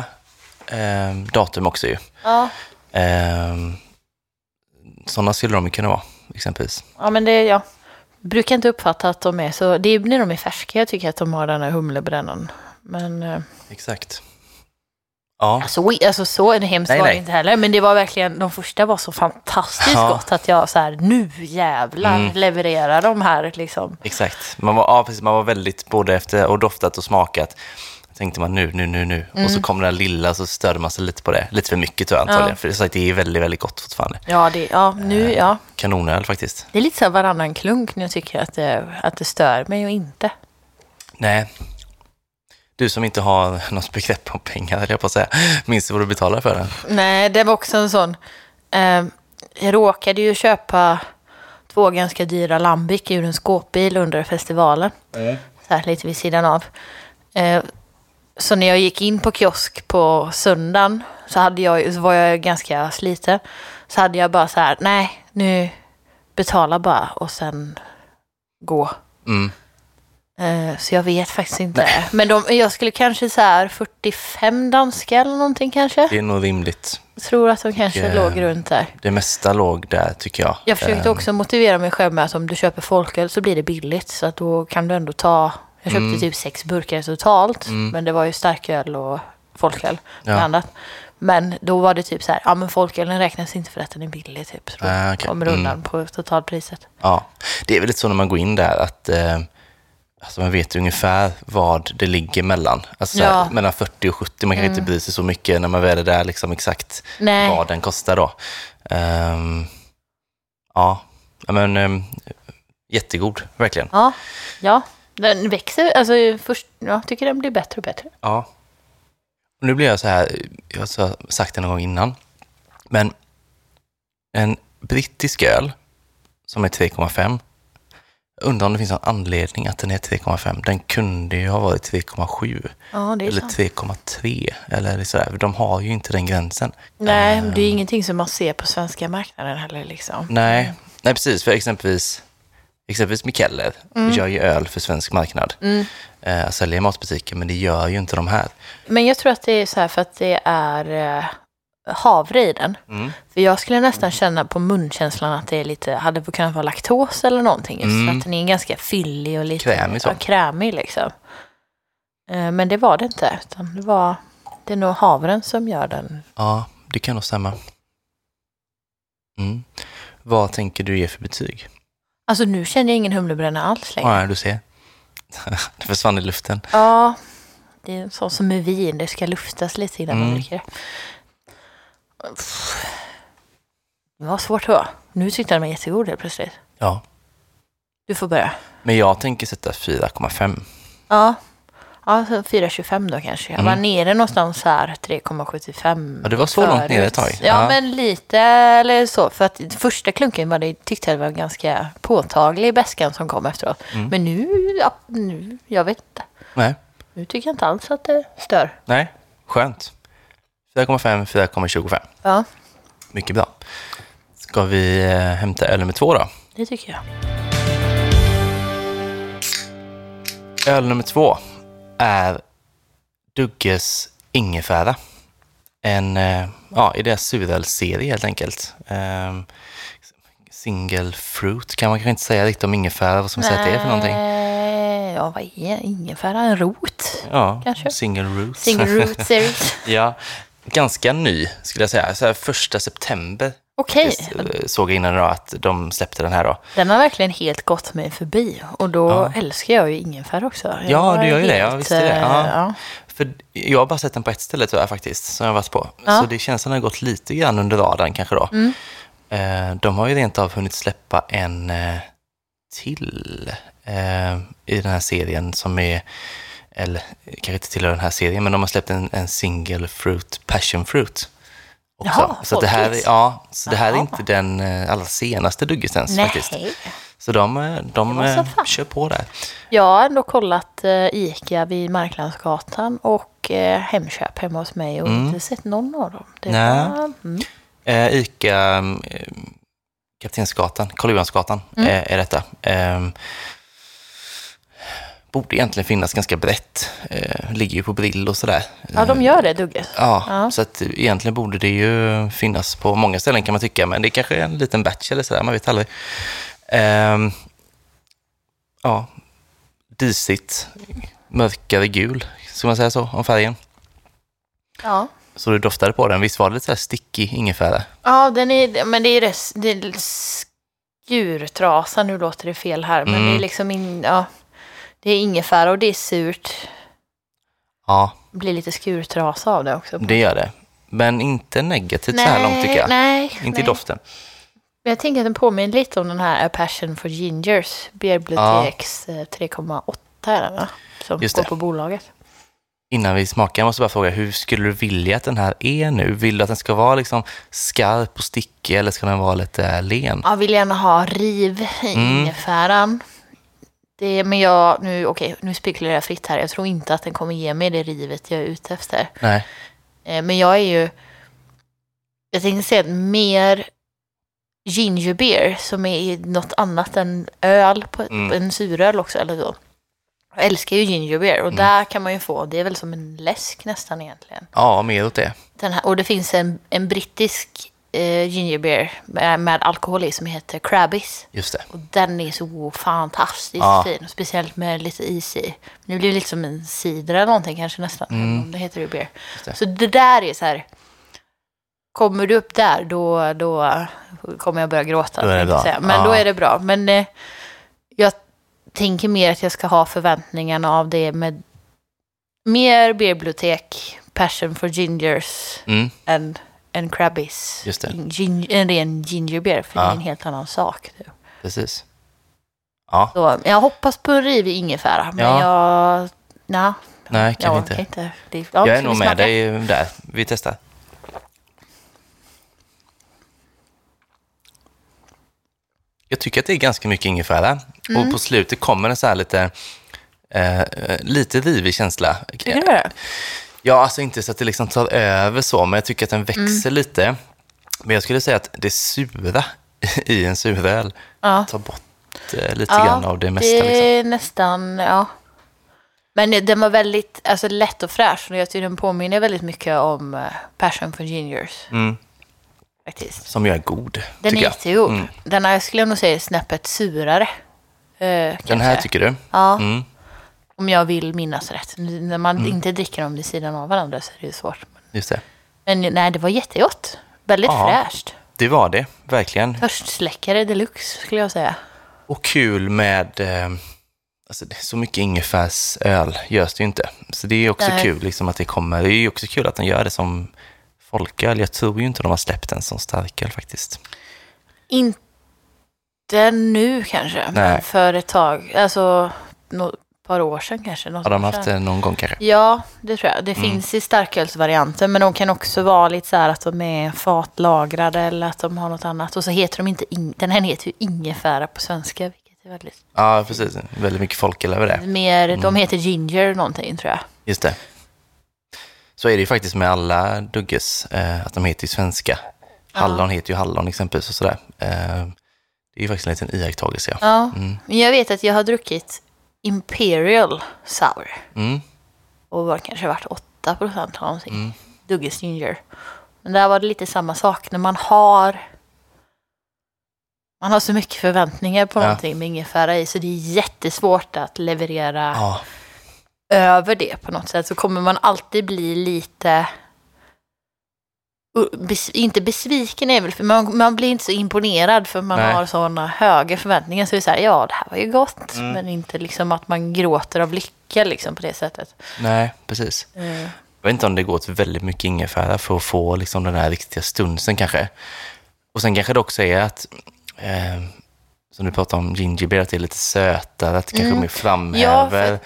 eh, datum också ju. Ja, Eh, sådana skulle de ju kunna vara, exempelvis. ja men det är jag. Brukar inte uppfatta att de är så. Det är när de är färska jag tycker att de har den här humlebrännan. Men eh, Exakt. Ja, alltså, alltså så hemskt Nej, var det inte heller. Men det var verkligen, de första var så fantastiskt Ja. gott att jag så här, nu jävlar Mm. levererar de här liksom. Exakt. Man var, ja, precis, man var väldigt, både efter och doftat och smakat, tänkte man nu, nu, nu, nu. Och så kom den där lilla så störde man sig lite på det. Lite för mycket tror jag antagligen. Ja. För det, är sagt, det är väldigt, väldigt gott fortfarande. Ja, det, ja, nu, ja. Kanonöl faktiskt. Det är lite så här varannan klunk när jag tycker att det, att det stör mig och inte. Nej. Du som inte har något begrepp om pengar, jag på att säga. Minns du vad du betalar för den? Nej, det var också en sån. Eh, jag råkade ju köpa två ganska dyra Lambic ur en skåpbil under festivalen. Så här lite vid sidan av. Eh, så när jag gick in på kiosk på söndagen så, hade jag, så var jag ganska sliten. Så hade jag bara så här, nej, nu betala bara och sen gå. Mm. Eh, Så jag vet faktiskt inte. Men de, jag skulle kanske så här 45 danska eller någonting kanske. Det är nog rimligt. Jag tror att de kanske Eh, låg runt där. Det mesta låg där, tycker jag. Jag försökte Eh, också motivera mig själv med att om du köper folköl så blir det billigt. Så att då kan du ändå ta... Jag köpte Mm. typ sex burkar totalt. Mm. Men det var ju starköl och folköl Ja. blandat. Men då var det typ så här, ja men folkölen räknas inte för att den är billig typ. Så Ah, okej. kommer undan på totalpriset. Ja, det är väl lite så när man går in där att eh, alltså man vet ungefär vad det ligger mellan. Alltså här, Ja. Mm. mellan 40 och 70. Man kan inte bry sig så mycket när man väl är där liksom exakt Nej. vad den kostar då. Ehm, ja, men um, jättegod, verkligen. Ja, ja. Den växer, alltså först, jag tycker den blir bättre och bättre. Ja. Och nu blir jag så här, jag har sagt det någon gång innan, men en brittisk öl som är 3,5, jag undrar om det finns någon anledning att den är 3,5. Den kunde ju ha varit 3,7 Ja, eller sant. 3,3 eller sådär. De har ju inte den gränsen. Nej, Eh, det är ingenting som man ser på svenska marknaden heller liksom. Nej, nej precis. För exempelvis, exempelvis Mikkeller gör ju öl för svensk marknad. Mm. Eh, säljer i matbutiker, men det gör ju inte de här. Men jag tror att det är så här för att det är eh, havre i den. Mm. För jag skulle nästan känna på munkänslan att det är lite, hade kunnat vara laktos eller någonting. Just för Mm. att den är ganska fyllig och lite Krämig så. Ja, krämig liksom. Eh, Men det var det inte. Utan det, var, det är nog havren som gör den. Ja, det kan nog stämma. Mm. Vad tänker du ge för betyg? Alltså nu känner jag ingen humlebränna alls längre. Ja, du ser. det försvann i luften. Ja, det är så som med vin. Det ska luftas lite innan man Mm. dricker det. Det var svårt då. Nu tyckte den var jättegod helt plötsligt. Ja, Du får börja. men jag tänker sätta 4,5. Ja, ja så 4,25 då kanske. Jag var Mm. nere någonstans här 3,75. Ja, det var så långt ner ett tag. Ja, Ja. men lite eller så. För att första klunken var det, tyckte jag det var ganska påtaglig bäskan som kom efteråt. Mm. Men nu, ja, nu, jag vet inte. Nej, Nu tycker jag inte alls att det stör. nej, skönt. 4,5, 4,25. Ja, Mycket bra. Ska vi eh, hämta öl nummer två då? det tycker jag. Öl nummer två är Dugges ingefära. En, eh, ja, i deras surölsserie helt enkelt. Um, single fruit kan man kanske inte säga riktigt om ingefära, vad man säga att det är för någonting? Ja, vad är ingefära? En rot? Ja, kanske. single root. Single root series. ja, ganska ny skulle jag säga. Så här, första september Okej, eh, såg jag innan då att de släppte den här då. den har verkligen helt gått mig förbi. Och då Ja. älskar jag ju ingefära också. Jag Ja, du gör ju det. Ja, helt, visst är det. Ja. eh, ja. För jag har bara sett den på ett ställe jag faktiskt, som jag har varit på. Ja. Så det känns som den har gått lite grann under radarn kanske då. Mm. Eh, de har ju rent av hunnit släppa en till i den här serien som är, eller kanske inte tillhör den här serien, men de har släppt en, en single fruit, passion fruit. Också. Jaha, så det här, ja, så det här är inte den eh, allra senaste Duggesens Nej. faktiskt. Så de, eh, de så eh, kör på där. Jag har ändå kollat eh, Ica vid Marklandsgatan och eh, Hemköp hemma hos mig och Mm. inte sett någon av dem. Det Nej. var, mm. Eh, Ica, eh, Kaptensgatan, Karl Johansgatan Mm. eh, är detta. Eh, borde egentligen finnas ganska brett. Eh, ligger ju på Brill och sådär. Ja, de gör det, Dugges. Ja, Ja. så att egentligen borde det ju finnas på många ställen kan man tycka, men det är kanske är en liten batch eller sådär, man vet aldrig. Ehm, ja, disigt, mörkare gul, ska man säga så, om färgen. Ja. Så du doftade på den, visst var det lite såhär sticky ingefära? Ja, den är, men det är, res, det är skurtrasa, nu låter det fel här, men Mm. det är liksom in, ja, det är ingefära och det är surt. Ja, Det blir lite skurtrasa av det också. det gör det. Men inte negativt så här långt tycker jag. Nej, Inte nej. i doften. Men Jag tänker att den påminner lite om den här A Passion for Gingers, Beerbiblioteks eh, 3,8 är den va? Som Just går det. på bolaget. Innan vi smakar, jag måste bara fråga, hur skulle du vilja att den här är nu? Vill du att den ska vara liksom skarp och stickig eller ska den vara lite len? Jag vill gärna ha riv i Mm. ingefäran. Det, men jag, nu, okej, nu spekulerar jag fritt här. Jag tror inte att den kommer ge mig det rivet jag är ute efter. Nej. Eh, Men jag är ju... Jag tänkte säga att mer ginger beer som är något annat än öl, på, Mm. en suröl också eller så. Jag älskar ju ginger beer och Mm. där kan man ju få, det är väl som en läsk nästan egentligen. Ja, mer åt det. Den här, och det finns en, en brittisk eh, ginger beer med, med alkohol i som heter Crabbies. Just det. Och den är så fantastiskt Ja. fin. Speciellt med lite is i. Det blir lite som en cider eller någonting kanske nästan. Mm. det heter det beer. det. Så det där är så här. Kommer du upp där då, då kommer jag börja gråta. Då är det tänkte jag bra. säga. Men Ja. då är det bra. Men eh, jag tänker mer att jag ska ha förväntningarna av det med mer beerbibliotek, passion for gingers Mm. än, än crabbies. Just det. Gin, en ren ginger beer, för det Ja. är en helt annan sak. Precis. Ja, Så jag hoppas på en rivig ingefära, men Ja. jag... Nej, nej, kanske jag inte. orkar inte. Det, ja, Jag är nog med dig där. Vi testar. Jag tycker att det är ganska mycket ingefära. Mm. Och på slutet kommer det så här lite, eh, eh, lite rivig känsla. Tycker du det? Ja, alltså inte så att det liksom tar över så, men jag tycker att den växer Mm. lite. Men jag skulle säga att det sura i en suröl Ja. tar bort eh, lite grann av det mesta. det Liksom. är nästan, ja. Men den var väldigt alltså, lätt och fräsch. Och jag tycker den påminner väldigt mycket om uh, Passion for Gingers. Mm, Faktiskt. som ju är god, Den är jag. jättegod. Mm. Den här skulle jag nog säga är snäppet surare. Uh, Den här tycker du? Ja, Mm. Om jag vill minnas rätt. När man inte dricker dem vid sidan av varandra så är det ju svårt. Just det. Men nej, det var jättegott. Väldigt Ja. fräscht. Det var det, verkligen. Törstsläckare deluxe skulle jag säga. Och kul med, eh, alltså så mycket ingefärsöl görs det ju inte. Så det är också Nej. kul liksom att det kommer, det är ju också kul att de gör det som folköl. Jag tror ju inte de har släppt en som starköl faktiskt. Inte nu kanske, men Nej. för ett tag. Alltså, par år sedan kanske. Har de haft det någon gång kanske? Ja, det tror jag. Det Mm. finns i starkölsvarianten, men de kan också vara lite så här att de är fatlagrade eller att de har något annat. Och så heter de inte, in- den här heter ju ingefära på svenska, vilket är väldigt... Ja, precis. Väldigt mycket folköl över det. Mer, Mm. De heter ginger någonting tror jag. Just det. Så är det ju faktiskt med alla Dugges, eh, att de heter ju svenska. Hallon heter ju hallon exempelvis och sådär. Eh, det är ju faktiskt en liten iakttagelse. Ja. Ja, Mm. men jag vet att jag har druckit Imperial Sour. Mm. Och var kanske varit 8 procent eller någonting. Mm. Dugges Ginger. Men där var det lite samma sak. När man har man har så mycket förväntningar på Ja. någonting med ingefära i så det är jättesvårt att leverera Ja, över det på något sätt. Så kommer man alltid bli lite bes, inte besviken är väl för man, man blir inte så imponerad för man Nej. har sådana höga förväntningar. Så det är så här, ja det här var ju gott. Mm. Men inte liksom att man gråter av lycka liksom på det sättet. nej, precis. Eh, Jag vet inte om det går till väldigt mycket ingefära för att få liksom den här riktiga stunsen kanske. Och sen kanske det också är att, eh, som du pratade om ginger beer, att det är lite sötare, att det kanske Mm. mer framhäver.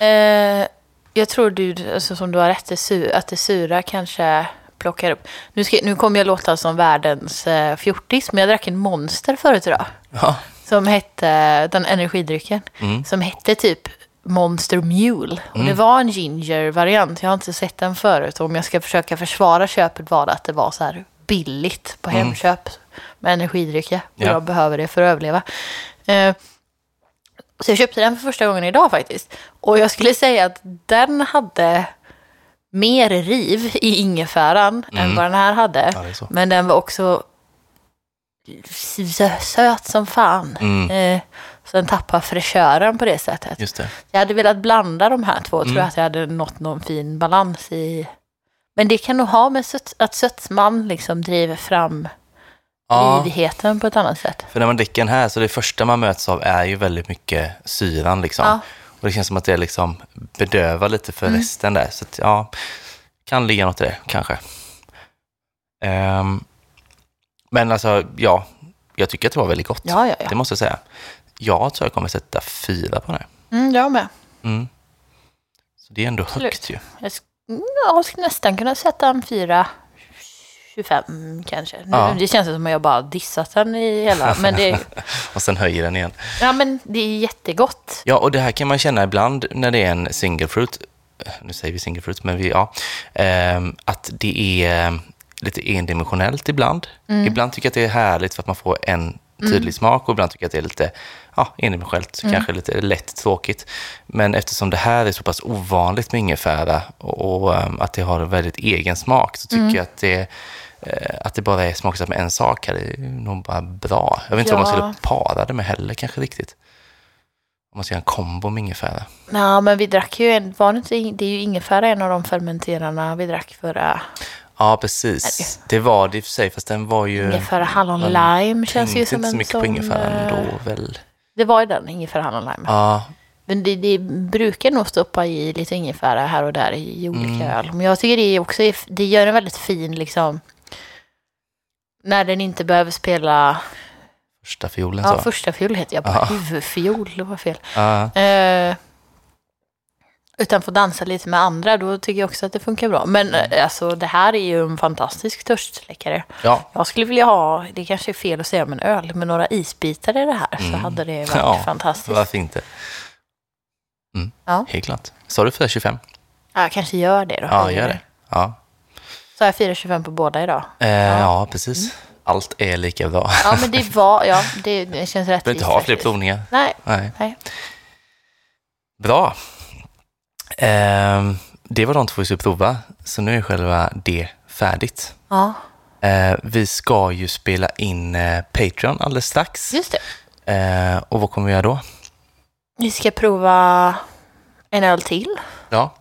Eh, jag tror du, alltså, som du har rätt, att det sura kanske plockar upp. Nu, ska, nu kommer jag låta som världens eh, fjortis, men jag drack en monster förut idag. Ja. Som hette, den energidrycken, Mm. som hette typ Monster Mule. Och det var en ginger-variant, jag har inte sett den förut. Och om jag ska försöka försvara köpet var det att det var så här billigt på Hemköp med energidrycker. Och Ja. jag behöver det för att överleva. Eh, så jag köpte den för första gången idag faktiskt. Och jag skulle säga att den hade mer riv i ingefäran än Mm. vad den här hade. Ja. Men den var också sö- söt som fan. Mm. Eh, så den tappar fräschören på det sättet. Just det. Jag hade velat blanda de här två. Tror Mm. jag att jag hade nått någon fin balans i. Men det kan nog ha med sött, att sötman liksom driver fram Ja, rivigheten på ett annat sätt. för när man dricker den här så det första man möts av är ju väldigt mycket syran liksom. Ja. Och det känns som att det liksom bedövar lite för Mm. resten där. Så att, ja, kan ligga något i det kanske. Ehm, men alltså, ja, jag tycker att det var väldigt gott. Ja, ja, ja. Det måste jag säga. Jag tror jag kommer sätta fyra på det. Mm, jag med. Mm. Så det är ändå Absolut. högt ju. Jag, sk- jag skulle nästan kunna sätta en 4, 25 kanske. Nu, Ja. Det känns som att jag bara dissat den i hela. Men det, Och sen höjer den igen. ja, men det är jättegott. Ja, och det här kan man känna ibland när det är en single fruit. Nu säger vi single fruit, men vi, ja. ehm, att det är eh, lite endimensionellt ibland. Mm. Ibland tycker jag att det är härligt för att man får en tydlig smak och ibland tycker jag att det är lite ja, endimensionellt, Mm. kanske lite lätt tråkigt. Men eftersom det här är så pass ovanligt med ingefära och, och ehm, att det har en väldigt egen smak så tycker Mm. jag att det, att det bara är smaksatt med en sak här är nog bara bra. Jag vet inte vad man Ja. skulle para det med heller kanske riktigt. Om man ska göra en kombo med ingefära. Ja, men vi drack ju en, var det, det är ju ingefära en av de fermenterarna vi drack förra. Ja, precis. Det var det i och för sig, fast den var ju... Ingefära hallon man lime känns ju som inte så en mycket på ingefära eh, ändå väl. Det var ju den, ingefära hallon lime. Ja, Men det, det brukar nog stoppa i lite ingefära här och där i olika Mm. öl. Men jag tycker det är också, det gör en väldigt fin liksom, när den inte behöver spela Första fiolen Ja, så. första fiol heter jag. Bara Ja. huvudfiol, det var fel. Ja, Eh, utan få dansa lite med andra, då tycker jag också att det funkar bra. Men eh, alltså, det här är ju en fantastisk törstsläckare. ja. Jag skulle vilja ha, det kanske är fel att säga om en öl, men några isbitar i det här så Mm. hade det varit Ja, fantastiskt. varför inte? Mm. Ja. Helt klart. Sa du 425? Ja, jag kanske gör det då. Ja, gör det. Ja, Så jag 4,25 på båda idag. eh, ja. precis. Allt är lika bra. Ja, men det var, ja, det, det känns Du rättvist. behöver inte ha fler provningar. Nej, Nej. nej. Bra. Ehm, det var de två vi skulle prova, så nu är själva det färdigt. Ja, Eh, vi ska ju spela in eh, Patreon alldeles strax. just det. Eh, och vad kommer vi göra då? Vi ska prova en öl till. Ja,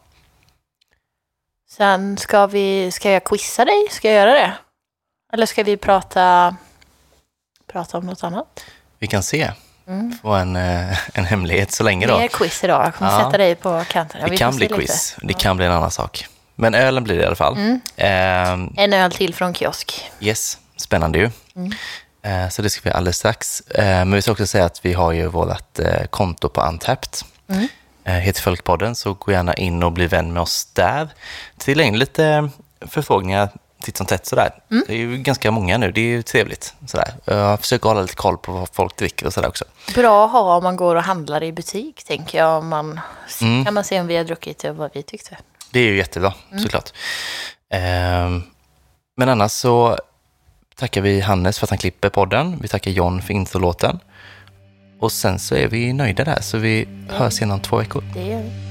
Sen ska vi, ska jag quizza dig? Ska jag göra det? Eller ska vi prata, prata om något annat? vi kan se. Mm. Få en, eh, en hemlighet så länge då. Mer quiz idag. Jag kommer Ja. sätta dig på kanten. Ja, det kan bli se lite. quiz. Det kan bli en annan sak. Men ölen blir det i alla fall. Mm. Ehm, En öl till från kiosk. yes, spännande ju. Mm. Eh, så det ska vi alldeles strax. Eh, men vi ska också säga att vi har ju vårt eh, konto på Untapped. Mm. Eh, heter Folkpodden, så gå gärna in och bli vän med oss där. Trilla in lite förfrågningar titt som tätt sådär. Mm. Det är ju ganska många nu, det är ju trevligt. Sådär. Jag försöker hålla lite koll på vad folk dricker och sådär också. Bra att ha om man går och handlar i butik, tänker jag. Om man, Mm. kan man se om vi har druckit och vad vi tyckte. Det är ju jättebra, Mm. såklart. Ehm, men annars så tackar vi Hannes för att han klipper podden. Vi tackar John för introlåten. Och sen så är vi nöjda där, så vi hörs igen om två veckor. Det gör vi.